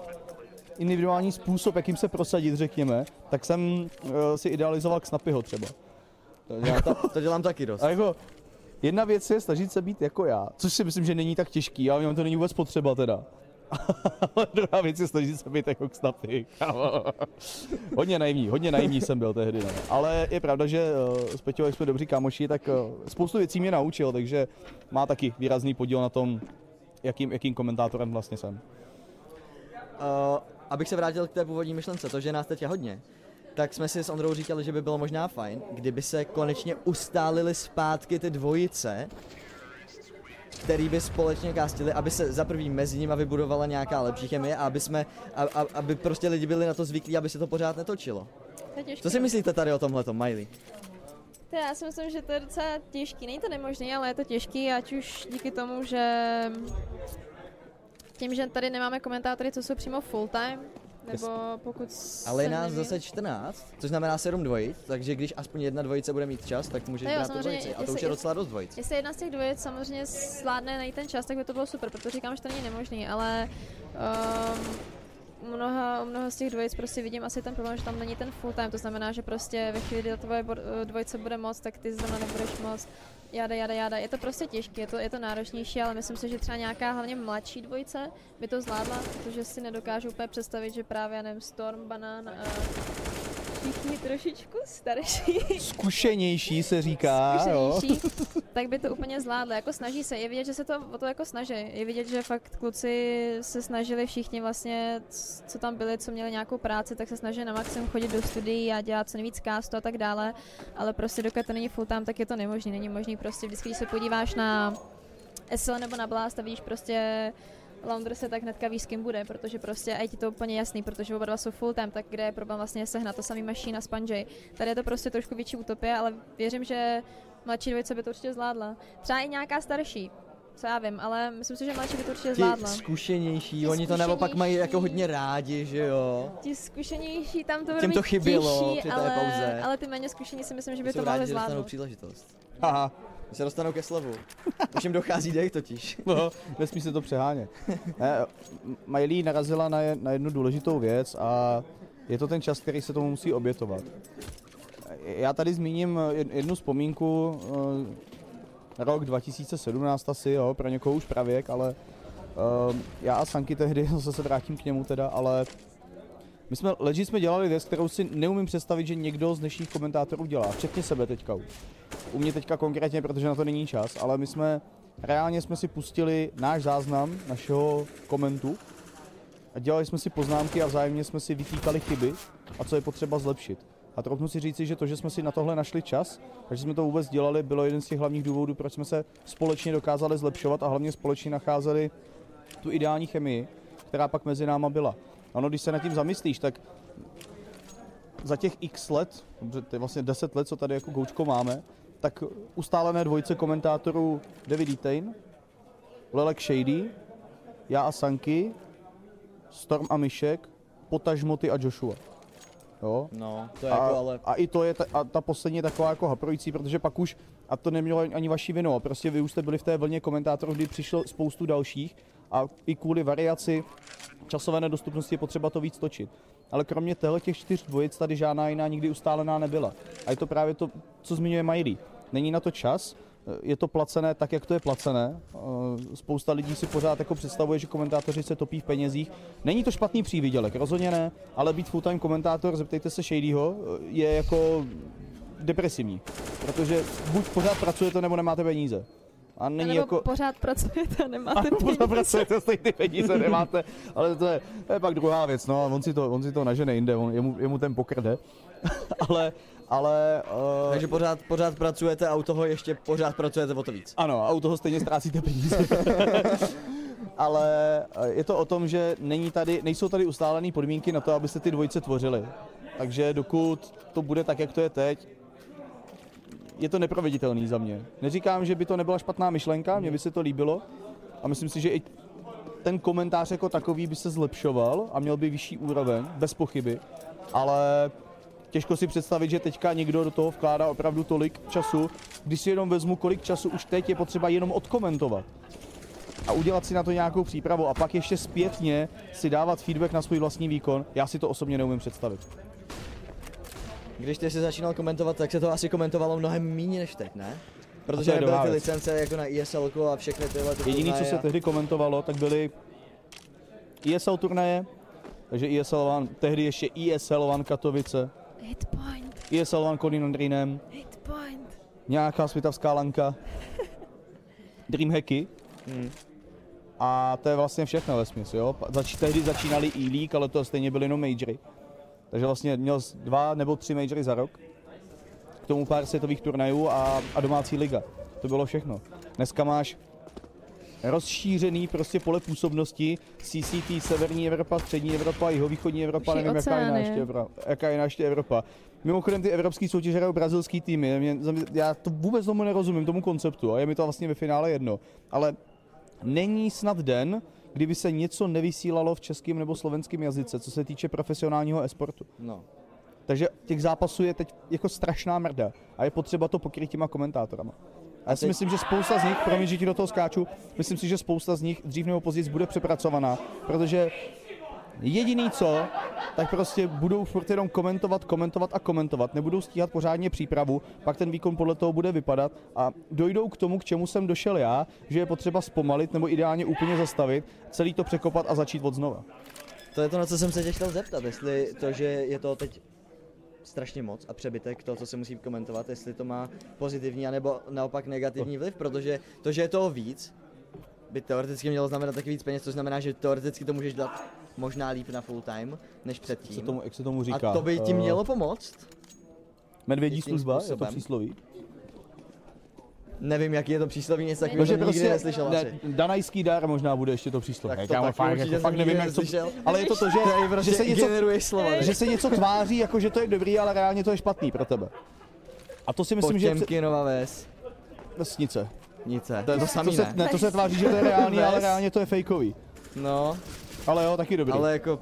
individuální způsob, jakým se prosadit, řekněme, tak jsem uh, si idealizoval k Snapyho třeba. To dělám, ta, to dělám taky dost. A jako, jedna věc je snažit se být jako já, což si myslím, že není tak těžký, ale mě to není vůbec potřeba teda. Ale druhá věc je snažit se být jako Snapy. hodně naivní, hodně naivní jsem byl tehdy. No. Ale je pravda, že uh, s Peťou, jak jsme dobří kámoši, tak uh, spoustu věcí mě naučil, takže má taky výrazný podíl na tom, jakým, jakým komentátorem vlastně jsem. Uh, abych se vrátil k té původní myšlence, to, že nás teď je hodně. tak jsme si s Ondrou říkali, že by bylo možná fajn, kdyby se konečně ustálili zpátky ty dvojice, který by společně kástili, aby se za prvý mezi nimi vybudovala nějaká lepší chemie a aby, jsme, a, a, aby prostě lidi byli na to zvyklí, aby se to pořád netočilo. To. Co si myslíte tady o tomhle, Miley? To já si myslím, že to je docela těžký. Není to nemožný, ale je to těžký, ať už díky tomu, že tím, že tady nemáme komentátory, co jsou přímo full time, nebo pokud Ale je nás nevěděl- zase 14, což znamená 7 dvojic, takže když aspoň jedna dvojice bude mít čas, tak můžeš No jo, brát tu dvojici. A to už je docela dost dvojic. Jestli jedna z těch dvojic samozřejmě zvládne najít ten čas, tak by to bylo super, protože říkám, že to není nemožný, ale um, mnoha, mnoha z těch dvojic prostě vidím asi ten problém, že tam není ten full time, to znamená, že prostě ve chvíli, kdy tvoje bo- dvojice bude moc, tak ty zrovna nebudeš moc. Jada, jada, jada. Je to prostě těžké, je to, je to náročnější, ale myslím si, že třeba nějaká hlavně mladší dvojice by to zvládla, protože si nedokážu úplně představit, že právě, já nevím, Storm, Banan a všichni trošičku starší Zkušenější se říká, jo. zkušenější, tak by to úplně zvládli. Jako snaží se, je vidět, že se to o to jako snaží. Je vidět, že fakt kluci se snažili všichni vlastně, co tam byli, co měli nějakou práci, tak se snažili na maximum chodit do studií a dělat co nejvíc castu a tak dále, ale prostě dokud to není full time, tak je to nemožné. Není možný prostě vždycky, když se podíváš na SL nebo na Blast a vidíš prostě Laundrse, tak hnedka víš, s kým bude, protože prostě a je ti to úplně jasný, protože oba dva jsou full time, tak kde je problém vlastně sehnat to samý Machine a Spongy. Tady je to prostě trošku větší utopie, ale věřím, že mladší dvojice by to určitě zvládla. Třeba i nějaká starší, co já vím, ale myslím si, že mladší by to určitě Ti zvládla. zkušenější, Ti oni to naopak mají jako hodně rádi, že jo. Ti zkušenější tam to bude Těm to chybělo těžší, při té ale, pauze. ale ty méně zkušení si myslím, že by Jsou to mohli zvládnout. příležitost. Haha, Že se dostanou ke slovu. Už jim dochází dech totiž. no, nesmí se to přehánět. Ne, Miley narazila na, je- na jednu důležitou věc a je to ten čas, který se tomu musí obětovat. Já tady zmíním jed- jednu vzpomínku, eh, rok 2017 asi, jo, pro někoho už pravěk, ale eh, já a Sanky tehdy, zase se vrátím k němu teda, ale my jsme, legit jsme dělali věc, kterou si neumím představit, že někdo z dnešních komentátorů dělá, včetně sebe teďka. U mě teďka konkrétně, protože na to není čas, ale my jsme, reálně jsme si pustili náš záznam našeho komentu a dělali jsme si poznámky a vzájemně jsme si vytýkali chyby a co je potřeba zlepšit. A troufnu si říci, že to, že jsme si na tohle našli čas, takže jsme to vůbec dělali, bylo jeden z těch hlavních důvodů, proč jsme se společně dokázali zlepšovat a hlavně společně nacházeli tu ideální chemii, která pak mezi náma byla. Ano, když se nad tím zamyslíš, tak za těch x let, dobře, to je vlastně 10 let, co tady jako goučko máme, tak ustálené dvojice komentátorů David Etain, Lelek Shady, já a Sanky, Storm a Myšek, potažmo ty a Joshua. Jo? No, to je A, jako ale... a i to je ta, a ta poslední je taková jako haprojící, protože pak už, a to nemělo ani vaši vinu, a prostě vy už jste byli v té vlně komentátorů, kdy přišlo spoustu dalších a i kvůli variaci časové nedostupnosti je potřeba to víc točit. Ale kromě těchto těch čtyř dvojic tady žádná jiná nikdy ustálená nebyla. A je to právě to, co zmiňuje Miley. Není na to čas, je to placené tak, jak to je placené. Eh, Spousta lidí si pořád jako představuje, že komentátoři se topí v penězích. Není to špatný přívidělek, rozhodně ne, ale být full-time komentátor, zeptejte se Shadyho, eh, je jako depresivní. Protože buď pořád pracujete, nebo nemáte peníze. A není Nebo jako... pořád pracujete a nemáte Ano, pořád peníze. pracujete, stejně peníze nemáte, ale to je, to je pak druhá věc, no, on si to, on si to nažene jinde, on, jemu, jemu ten pokr jde. ale, ale, uh, Takže pořád, pořád pracujete a u toho ještě pořád pracujete o to víc. ano, a u toho stejně ztrácíte peníze. ale eh, je to o tom, že není tady, nejsou tady ustálené podmínky na to, aby se ty dvojice tvořily. Takže dokud to bude tak, jak to je teď, je to neproveditelný za mě. Neříkám, že by to nebyla špatná myšlenka, mně by se to líbilo a myslím si, že i ten komentář jako takový by se zlepšoval a měl by vyšší úroveň, bez pochyby, ale těžko si představit, že teďka někdo do toho vkládá opravdu tolik času, když si jenom vezmu, kolik času už teď je potřeba jenom odkomentovat a udělat si na to nějakou přípravu a pak ještě zpětně si dávat feedback na svůj vlastní výkon, já si to osobně neumím představit. Když ty jsi začínal komentovat, tak se to asi komentovalo mnohem méně než teď, ne? Protože nebyly ty věc. licence jako na ESL a všechny tyhle ty Jediné, co se a- tehdy komentovalo, tak byly ESL turnaje, takže ESL One, tehdy ještě ESL One Katovice, Hit point, ESL One Colin Andrinem, hit point. nějaká svitavská lanka, Dreamhacky Hmm. a to je vlastně všechno ve smyslu, jo. Zač, tehdy začínali E-League, ale to stejně byly jenom majory. Takže vlastně měl dva nebo tři majory za rok, k tomu pár světových turnajů a, a domácí liga. To bylo všechno. Dneska máš rozšířený prostě pole působnosti CCT, Severní Evropa, Střední Evropa, Jihovýchodní Evropa, i nevím, jaká je, oceány. ještě Evropa, jaká je ještě Evropa. Mimochodem ty evropský soutěže hrajou brazilský týmy, Mě, já to vůbec tomu nerozumím, tomu konceptu a je mi to vlastně ve finále jedno. Ale není snad den, kdyby se něco nevysílalo v českém nebo slovenském jazyce, co se týče profesionálního esportu. No. Takže těch zápasů je teď jako strašná mrda a je potřeba to pokryt těma komentátorama. A já si teď- myslím, že spousta z nich, promiň, že ti do toho skáču, myslím si, že spousta z nich dřív nebo později bude přepracovaná, protože jediný co, tak prostě budou furt jenom komentovat, komentovat a komentovat, nebudou stíhat pořádně přípravu, pak ten výkon podle toho bude vypadat a dojdou k tomu, k čemu jsem došel já, že je potřeba zpomalit nebo ideálně úplně zastavit, celý to překopat a začít od znova. To je to, na co jsem se tě chtěl zeptat, jestli to, že je to teď strašně moc a přebytek toho, co se musí komentovat, jestli to má pozitivní anebo naopak negativní vliv, protože to, že je toho víc, by teoreticky mělo znamenat taky víc peněz, což znamená, že teoreticky to můžeš dát možná líp na full time, než předtím. tomu, jak se tomu říká? A to by ti Eh, mělo pomoct? Medvědí služba, je to přísloví? Nevím, jaký je to přísloví, nic takového jsem nikdy prostě neslyšel asi. ne, danajský dár možná bude ještě to přísloví. Tak to kámo, taky fakt, jako, fakt nevím, jak to, ale je to to, že, prostě že, se něco, slova. že se něco tváří, jako že to je dobrý, ale reálně to je špatný pro tebe. A to si myslím, že je pře- Potěmkinova ves. vesnice. Nice. To je to To samý, se, ne? ne, to se tváří, že to je reálný, ale reálně to je fejkový. No, Ale jo, taky dobrý. ale jako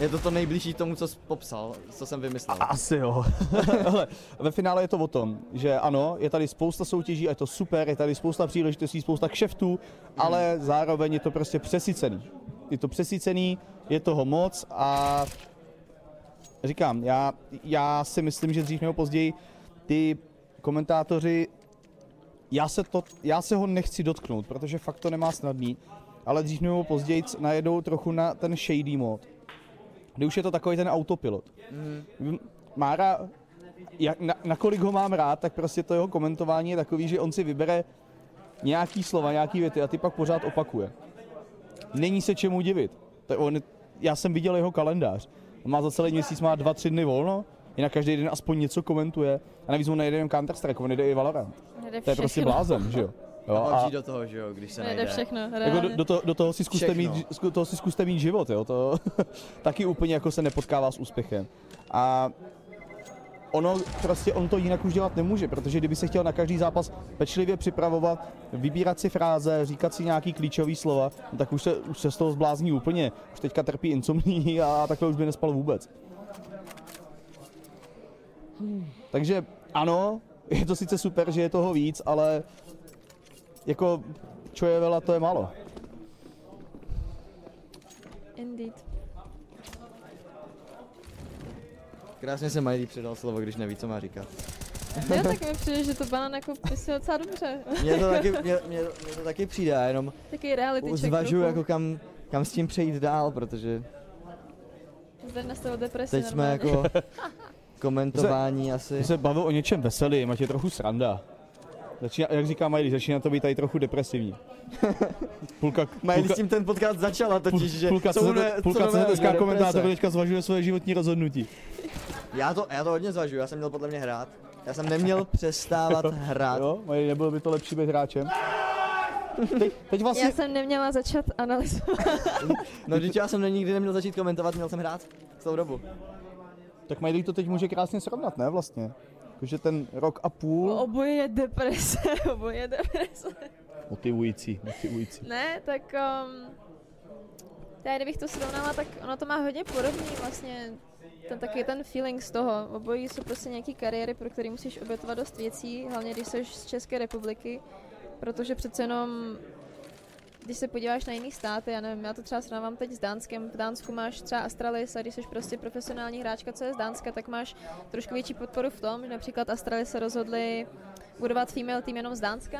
je to to nejbližší tomu, co jsi popsal, co jsem vymyslel. Asi jo. Ale ve finále je to o tom, že ano, je tady spousta soutěží a je to super, je tady spousta příležitostí, spousta kšeftů, ale zároveň je to prostě přesycený. Je to přesycený, je toho moc a říkám, já, já si myslím, že dřív nebo později ty komentátoři, já se, to, já se ho nechci dotknout, protože fakt to nemá snadný, ale dřív nebo později najedou trochu na ten shady mod, kdy už je to takový ten autopilot. Mm. Mára, jak, na, nakolik ho mám rád, tak prostě to jeho komentování je takový, že on si vybere nějaký slova, nějaký věty a ty pak pořád opakuje. Není se čemu divit. To on, já jsem viděl jeho kalendář. On má za celý měsíc má dva, tři dny volno, jinak každý den aspoň něco komentuje. A navíc on nejde jen Counter-Strike, on jde i Valorant. Nejde To je prostě blázen, že jo? jo A a do toho, že jo, když se Nejde najde. všechno, jako do, do, toho, do, toho si zkuste Všechno. mít, zku- toho si zkuste mít život, jo? To taky úplně jako se nepotkává s úspěchem. A ono prostě on to jinak už dělat nemůže, protože kdyby se chtěl na každý zápas pečlivě připravovat, vybírat si fráze, říkat si nějaký klíčový slova, no tak už se, už se z toho zblázní úplně. Už teďka trpí insomní a takhle už by nespal vůbec. Takže ano, je to sice super, že je toho víc, ale jako čo je vela, to je málo. Indeed. Krásně se Miley předal slovo, když neví, co má říkat. Ne, tak mi přijde, že to banán jako pisuje docela dobře. Mně to taky, mě, mě, mě to taky přijde, já jenom Taky reality trochu. jako kam, kam s tím přejít dál, protože Zde nastavil depresi teď jsme normálně. jako komentování asi. Když se bavil o něčem veselým, ať je trochu sranda. Začíná, jak říká Miley, začíná to být tady trochu depresivní. Půlka, Miley půlka, s tím ten podcast začala totiž, že půlka, co se, půlka co CZSK že komentátor teďka zvažuje svoje životní rozhodnutí. Já to, já to hodně zvažuju, já jsem měl podle mě hrát. Já jsem neměl přestávat hrát. Jo, Miley, nebylo by to lepší být hráčem? Teď, teď vlastně, Já jsem neměla začat analyzovat. No vždyť já jsem nikdy neměl začít komentovat, měl jsem hrát celou dobu. Tak Miley to teď může krásně srovnat, ne vlastně? Jakože ten rok a půl, Oboje je deprese, oboje je deprese. motivující, motivující. Ne, tak um, já kdybych to srovnala, tak ono to má hodně podobný vlastně ten taky ten feeling z toho. Obojí jsou prostě nějaký kariéry, pro které musíš obětovat dost věcí, hlavně když jsi z České republiky, protože přece jenom když se podíváš na jiný státy, já nevím, já to třeba srovnávám teď s Dánskem, v Dánsku máš třeba Astralis a když jsi prostě profesionální hráčka, co je z Dánska, tak máš trošku větší podporu v tom, že například Astralis se rozhodli budovat female tým jenom z Dánska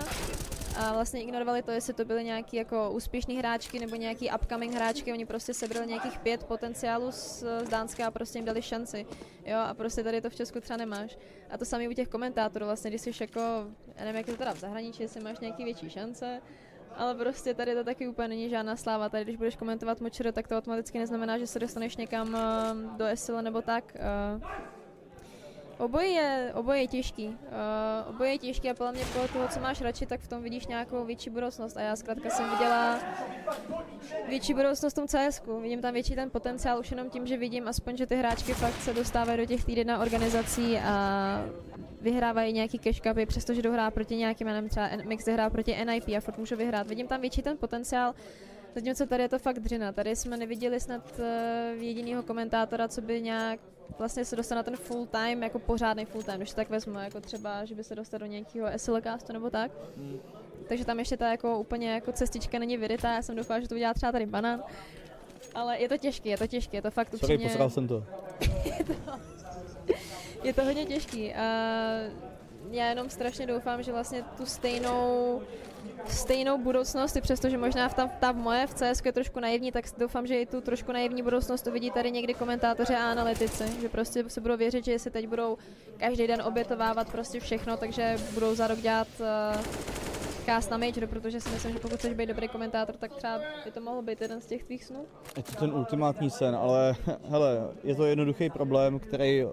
a vlastně ignorovali to, jestli to byly nějaký jako úspěšný hráčky nebo nějaký upcoming hráčky, oni prostě sebrali nějakých pět potenciálů z, z Dánska a prostě jim dali šanci. Jo, a prostě tady to v Česku třeba nemáš. A to samé u těch komentátorů, vlastně, když jsi jako, já nevím, jak je to teda v zahraničí, jestli máš nějaký větší šance, Ale prostě tady to taky úplně není žádná sláva. Tady, když budeš komentovat močer, tak to automaticky neznamená, že se dostaneš někam uh, do SL nebo tak. Oboje je, oboje je těžký. Uh, oboje je těžký a podle mě podle toho, co máš radši, tak v tom vidíš nějakou větší budoucnost. A já zkrátka jsem viděla větší budoucnost v tom CS. Vidím tam větší ten potenciál už jenom tím, že vidím aspoň, že ty hráčky fakt se dostávají do těch týdnů organizací a vyhrávají nějaký cash cupy, přestože dohrá proti nějakým, nevím, třeba Mix hrá proti NIP a furt můžu vyhrát. Vidím tam větší ten potenciál, Zatímco tady je to fakt dřina. Tady jsme neviděli snad uh, jedinýho komentátora, co by nějak vlastně se dostal na ten full time, jako pořádný full time, když tak vezmu, jako třeba, že by se dostal do nějakého SLCastu nebo tak. Hmm. Takže tam ještě ta jako úplně jako cestička není vyrytá, já jsem doufala, že to udělá třeba tady banán. Ale je to těžké, je to těžké, je to fakt upřímně... Sorry, posral jsem to. je to. Je to hodně těžký. A já jenom strašně doufám, že vlastně tu stejnou stejnou budoucnost, i přestože možná v ta, ta moje v CS je trošku naivní, tak doufám, že i tu trošku naivní budoucnost uvidí tady někdy komentátoři a analytici, že prostě se budou věřit, že si teď budou každý den obětovávat prostě všechno, takže budou za rok dělat uh, cast na Major, protože si myslím, že pokud chceš být dobrý komentátor, tak třeba by to mohl být jeden z těch tvých snů. Je to ten ultimátní sen, ale hele, je to jednoduchý problém, který uh,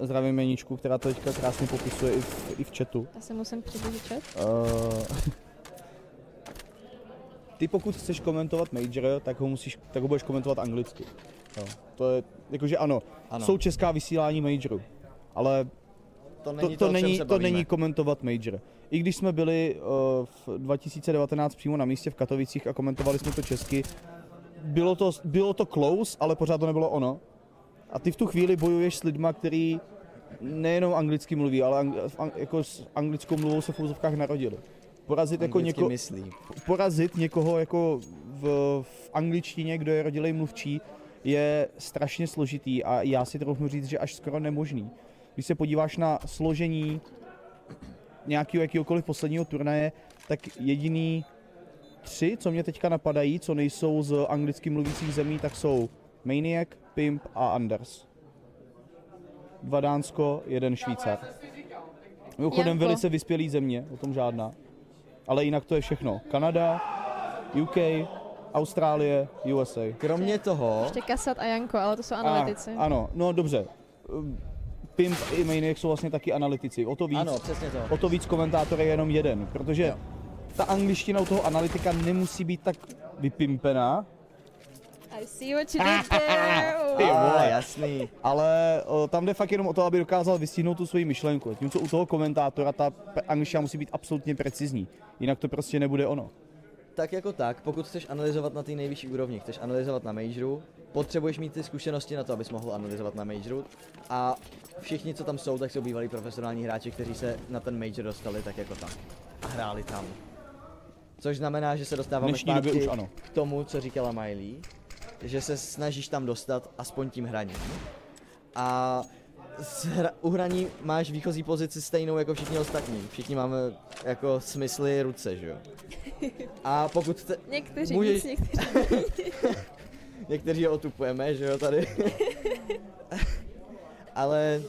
zdravím Meničku, která to teďka krásně popisuje i v, i v chatu. Já se musím přiblížit chat. Uh, ty pokud chceš komentovat Major, tak ho, musíš, tak ho budeš komentovat anglicky. Jo. To je, jakože ano, ano, jsou česká vysílání Majoru, ale to není, to, to, to, není, to není komentovat Major. I když jsme byli uh, v 2019 přímo na místě v Katovicích a komentovali jsme to česky, bylo to, bylo to close, ale pořád to nebylo ono. A ty v tu chvíli bojuješ s lidma, který nejenom anglicky mluví, ale ang, jako s anglickou mluvou se v úzovkách narodili porazit jako něko, myslí. porazit někoho jako v, v angličtině, kdo je rodilej mluvčí, je strašně složitý a já si trochu říct, že až skoro nemožný. Když se podíváš na složení nějakého jakýkoliv posledního turnaje, tak jediný tři, co mě teďka napadají, co nejsou z anglicky mluvících zemí, tak jsou Maniac, Pimp a Anders. Dva Dánsko, jeden Švýcar. Mimochodem velice vyspělý země, o tom žádná ale jinak to je všechno. Kanada, UK, Austrálie, USA. Kromě toho... Ještě Kasat a Janko, ale to jsou analytici. A, ano, no dobře. Pimp i Maniac jsou vlastně taky analytici. O to víc, ano, přesně to. O to víc komentátor je jenom jeden, protože jo. ta angličtina u toho analytika nemusí být tak vypimpená, i see what you did there. Ah, jasný. Ale o, tam jde fakt jenom o to, aby dokázal vystihnout tu svoji myšlenku. Tím, co u toho komentátora ta angličtina musí být absolutně precizní. Jinak to prostě nebude ono. Tak jako tak, pokud chceš analyzovat na té nejvyšší úrovni, chceš analyzovat na majoru, potřebuješ mít ty zkušenosti na to, abys mohl analyzovat na majoru. A všichni, co tam jsou, tak jsou bývalí profesionální hráči, kteří se na ten major dostali tak jako tam. A hráli tam. Což znamená, že se dostáváme zpátky k tomu, co říkala Miley, že se snažíš tam dostat aspoň tím hraním. A hra, u hraní máš výchozí pozici stejnou jako všichni ostatní. Všichni máme jako smysly ruce, že jo? A pokud te, Někteří můžeš... víc, někteří Někteří otupujeme, že jo, tady. Ale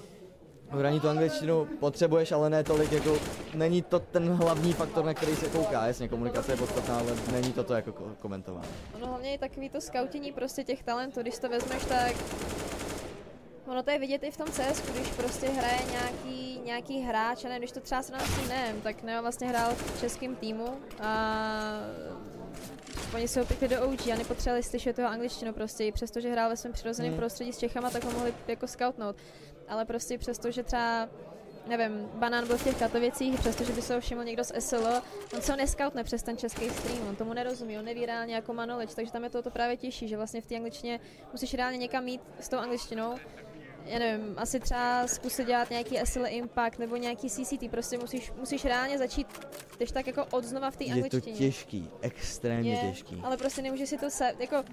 hraní tu angličtinu potřebuješ, ale ne tolik, jako není to ten hlavní faktor, na který se kouká, jasně komunikace je podstatná, ale není to to jako komentování. Ono hlavně je takový to skautění prostě těch talentů, když to vezmeš tak Ono to je vidět i v tom CS, když prostě hraje nějaký, nějaký hráč, a ne, když to třeba s nem, tak Neo vlastně hrál v českém týmu a oni se opěkli do OG a nepotřebovali slyšet toho angličtinu prostě, i přesto, že hrál ve svém přirozeném hmm. prostředí s Čechama, tak ho mohli jako scoutnout. Ale prostě přesto, že třeba nevím, Banán byl v těch Katovicích, přestože by se ho všiml někdo z SLO, on se ho neskautne přes ten český stream, on tomu nerozumí, on neví reálně jako Manolič, takže tam je to, to právě těžší, že vlastně v té angličtině musíš reálně někam mít s tou angličtinou já nevím, asi třeba zkusit dělat nějaký SL Impact nebo nějaký CCT, prostě musíš, musíš reálně začít, když tak jako od znova v té angličtině. Je to těžký, extrémně je, těžký. Ale prostě nemůžeš si to se, jako,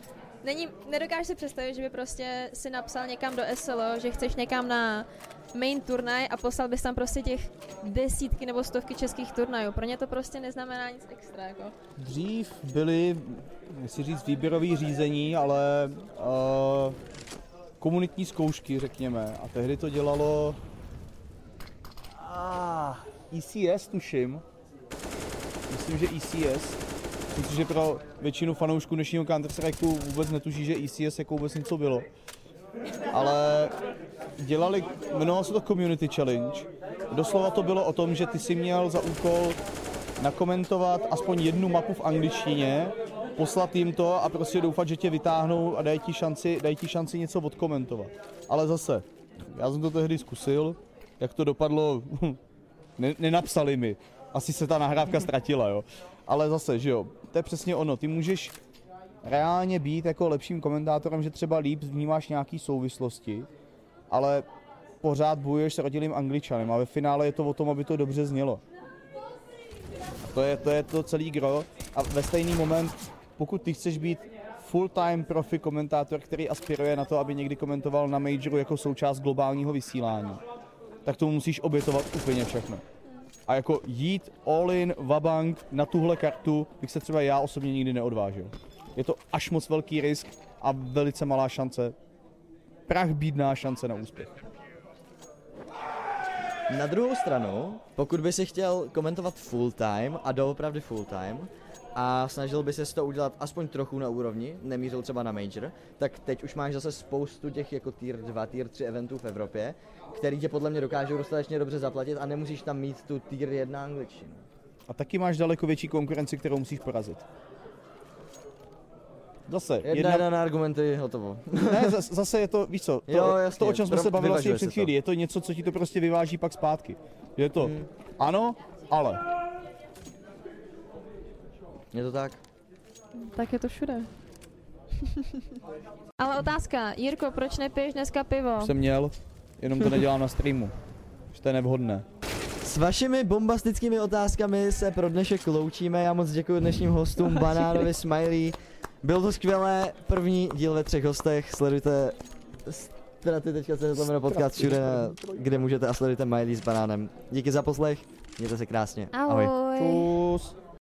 není, nedokážeš si představit, že by prostě si napsal někam do SLO, že chceš někam na main turnaj a poslal bys tam prostě těch desítky nebo stovky českých turnajů. Pro ně to prostě neznamená nic extra, jako. Dřív byly, nechci říct výběrový řízení, ale uh, komunitní zkoušky, řekněme. A tehdy to dělalo ah, ECS, tuším. Myslím, že ECS. Myslím, že pro většinu fanoušků dnešního counter strikeu vůbec netuší, že ECS jako vůbec něco bylo. Ale dělali, jmenovalo se to Community Challenge. Doslova to bylo o tom, že ty si měl za úkol nakomentovat aspoň jednu mapu v angličtině, poslat jim to a prostě doufat, že tě vytáhnou a dají ti šanci, dají ti šanci něco odkomentovat. Ale zase, já jsem to tehdy zkusil, jak to dopadlo, ne, nenapsali mi. Asi se ta nahrávka ztratila, jo. Ale zase, že jo, to je přesně ono. Ty můžeš reálně být jako lepším komentátorem, že třeba líp vnímáš nějaký souvislosti, ale pořád bojuješ s rodilým angličanem a ve finále je to o tom, aby to dobře znělo. A to je to, je to celý gro a ve stejný moment, pokud ty chceš být full-time profi komentátor, který aspiruje na to, aby někdy komentoval na majoru jako součást globálního vysílání, tak tomu musíš obětovat úplně všechno. A jako jít all in, vabank na tuhle kartu bych se třeba já osobně nikdy neodvážil. Je to až moc velký risk a velice malá šance, prach bídná šance na úspěch. Na druhou stranu, pokud by si chtěl komentovat full time a doopravdy full time a snažil by se to udělat aspoň trochu na úrovni, nemířil třeba na major, tak teď už máš zase spoustu těch jako tier 2, tier 3 eventů v Evropě, který tě podle mě dokážou dostatečně dobře zaplatit a nemusíš tam mít tu tier 1 angličtinu. A taky máš daleko větší konkurenci, kterou musíš porazit. Zase, Jedna, jedna, jedna na argumenty, hotovo. ne, zase, zase je to, víš co, to, Jo, jasně, to o čem jsme se bavili vlastně před chvílí, je to něco, co ti to prostě vyváží pak zpátky. Je to Hmm. ano, ale. Je to tak? Tak je to všude. Ale otázka, Jirko, proč nepiješ dneska pivo? Jsem měl, jenom to nedělám na streamu. Že to je nevhodné. S vašimi bombastickými otázkami se pro dnešek loučíme. Já moc děkuji dnešním hostům Banánovi Smiley. Byl to skvělé, první díl ve třech hostech. Sledujte straty teďka se znamená podcast všude, kde můžete a sledujte Miley s banánem. Díky za poslech, mějte se krásně. Ahoj. Čus.